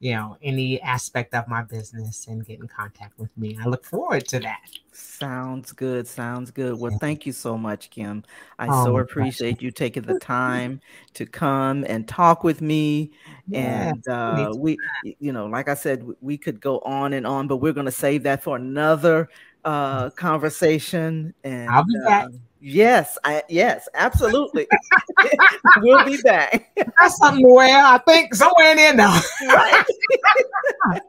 You know, any aspect of my business and get in contact with me. I look forward to that. Sounds good. Sounds good. Well, thank you so much, Kim. I Oh, so appreciate you taking the time to come and talk with me. Yeah, and uh, we, you know, like I said, we could go on and on, but we're going to save that for another uh, conversation. And I'll be back. uh, yes, I yes, absolutely. we'll be back. That's something I think, somewhere in there now. right.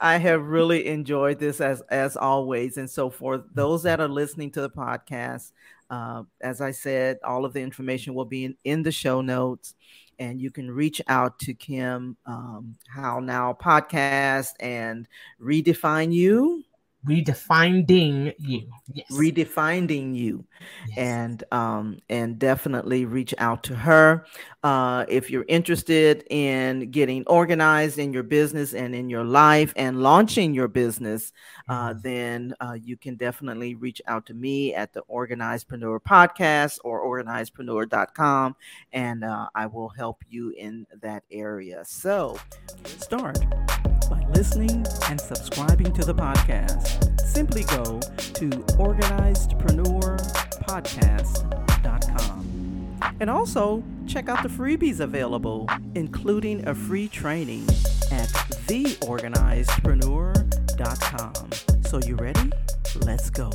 I have really enjoyed this as as always. And so for those that are listening to the podcast, uh, as I said, all of the information will be in, in the show notes. And you can reach out to Kim um, How Now podcast and redefine you redefining you yes. redefining you yes. and um and definitely reach out to her uh if you're interested in getting organized in your business and in your life and launching your business uh mm-hmm. then uh, you can definitely reach out to me at the organizedpreneur podcast or organizedpreneur.com and uh, i will help you in that area so start listening and subscribing to the podcast. Simply go to organizedpreneurpodcast.com. And also check out the freebies available, including a free training at theorganizedpreneur.com. So you ready? Let's go.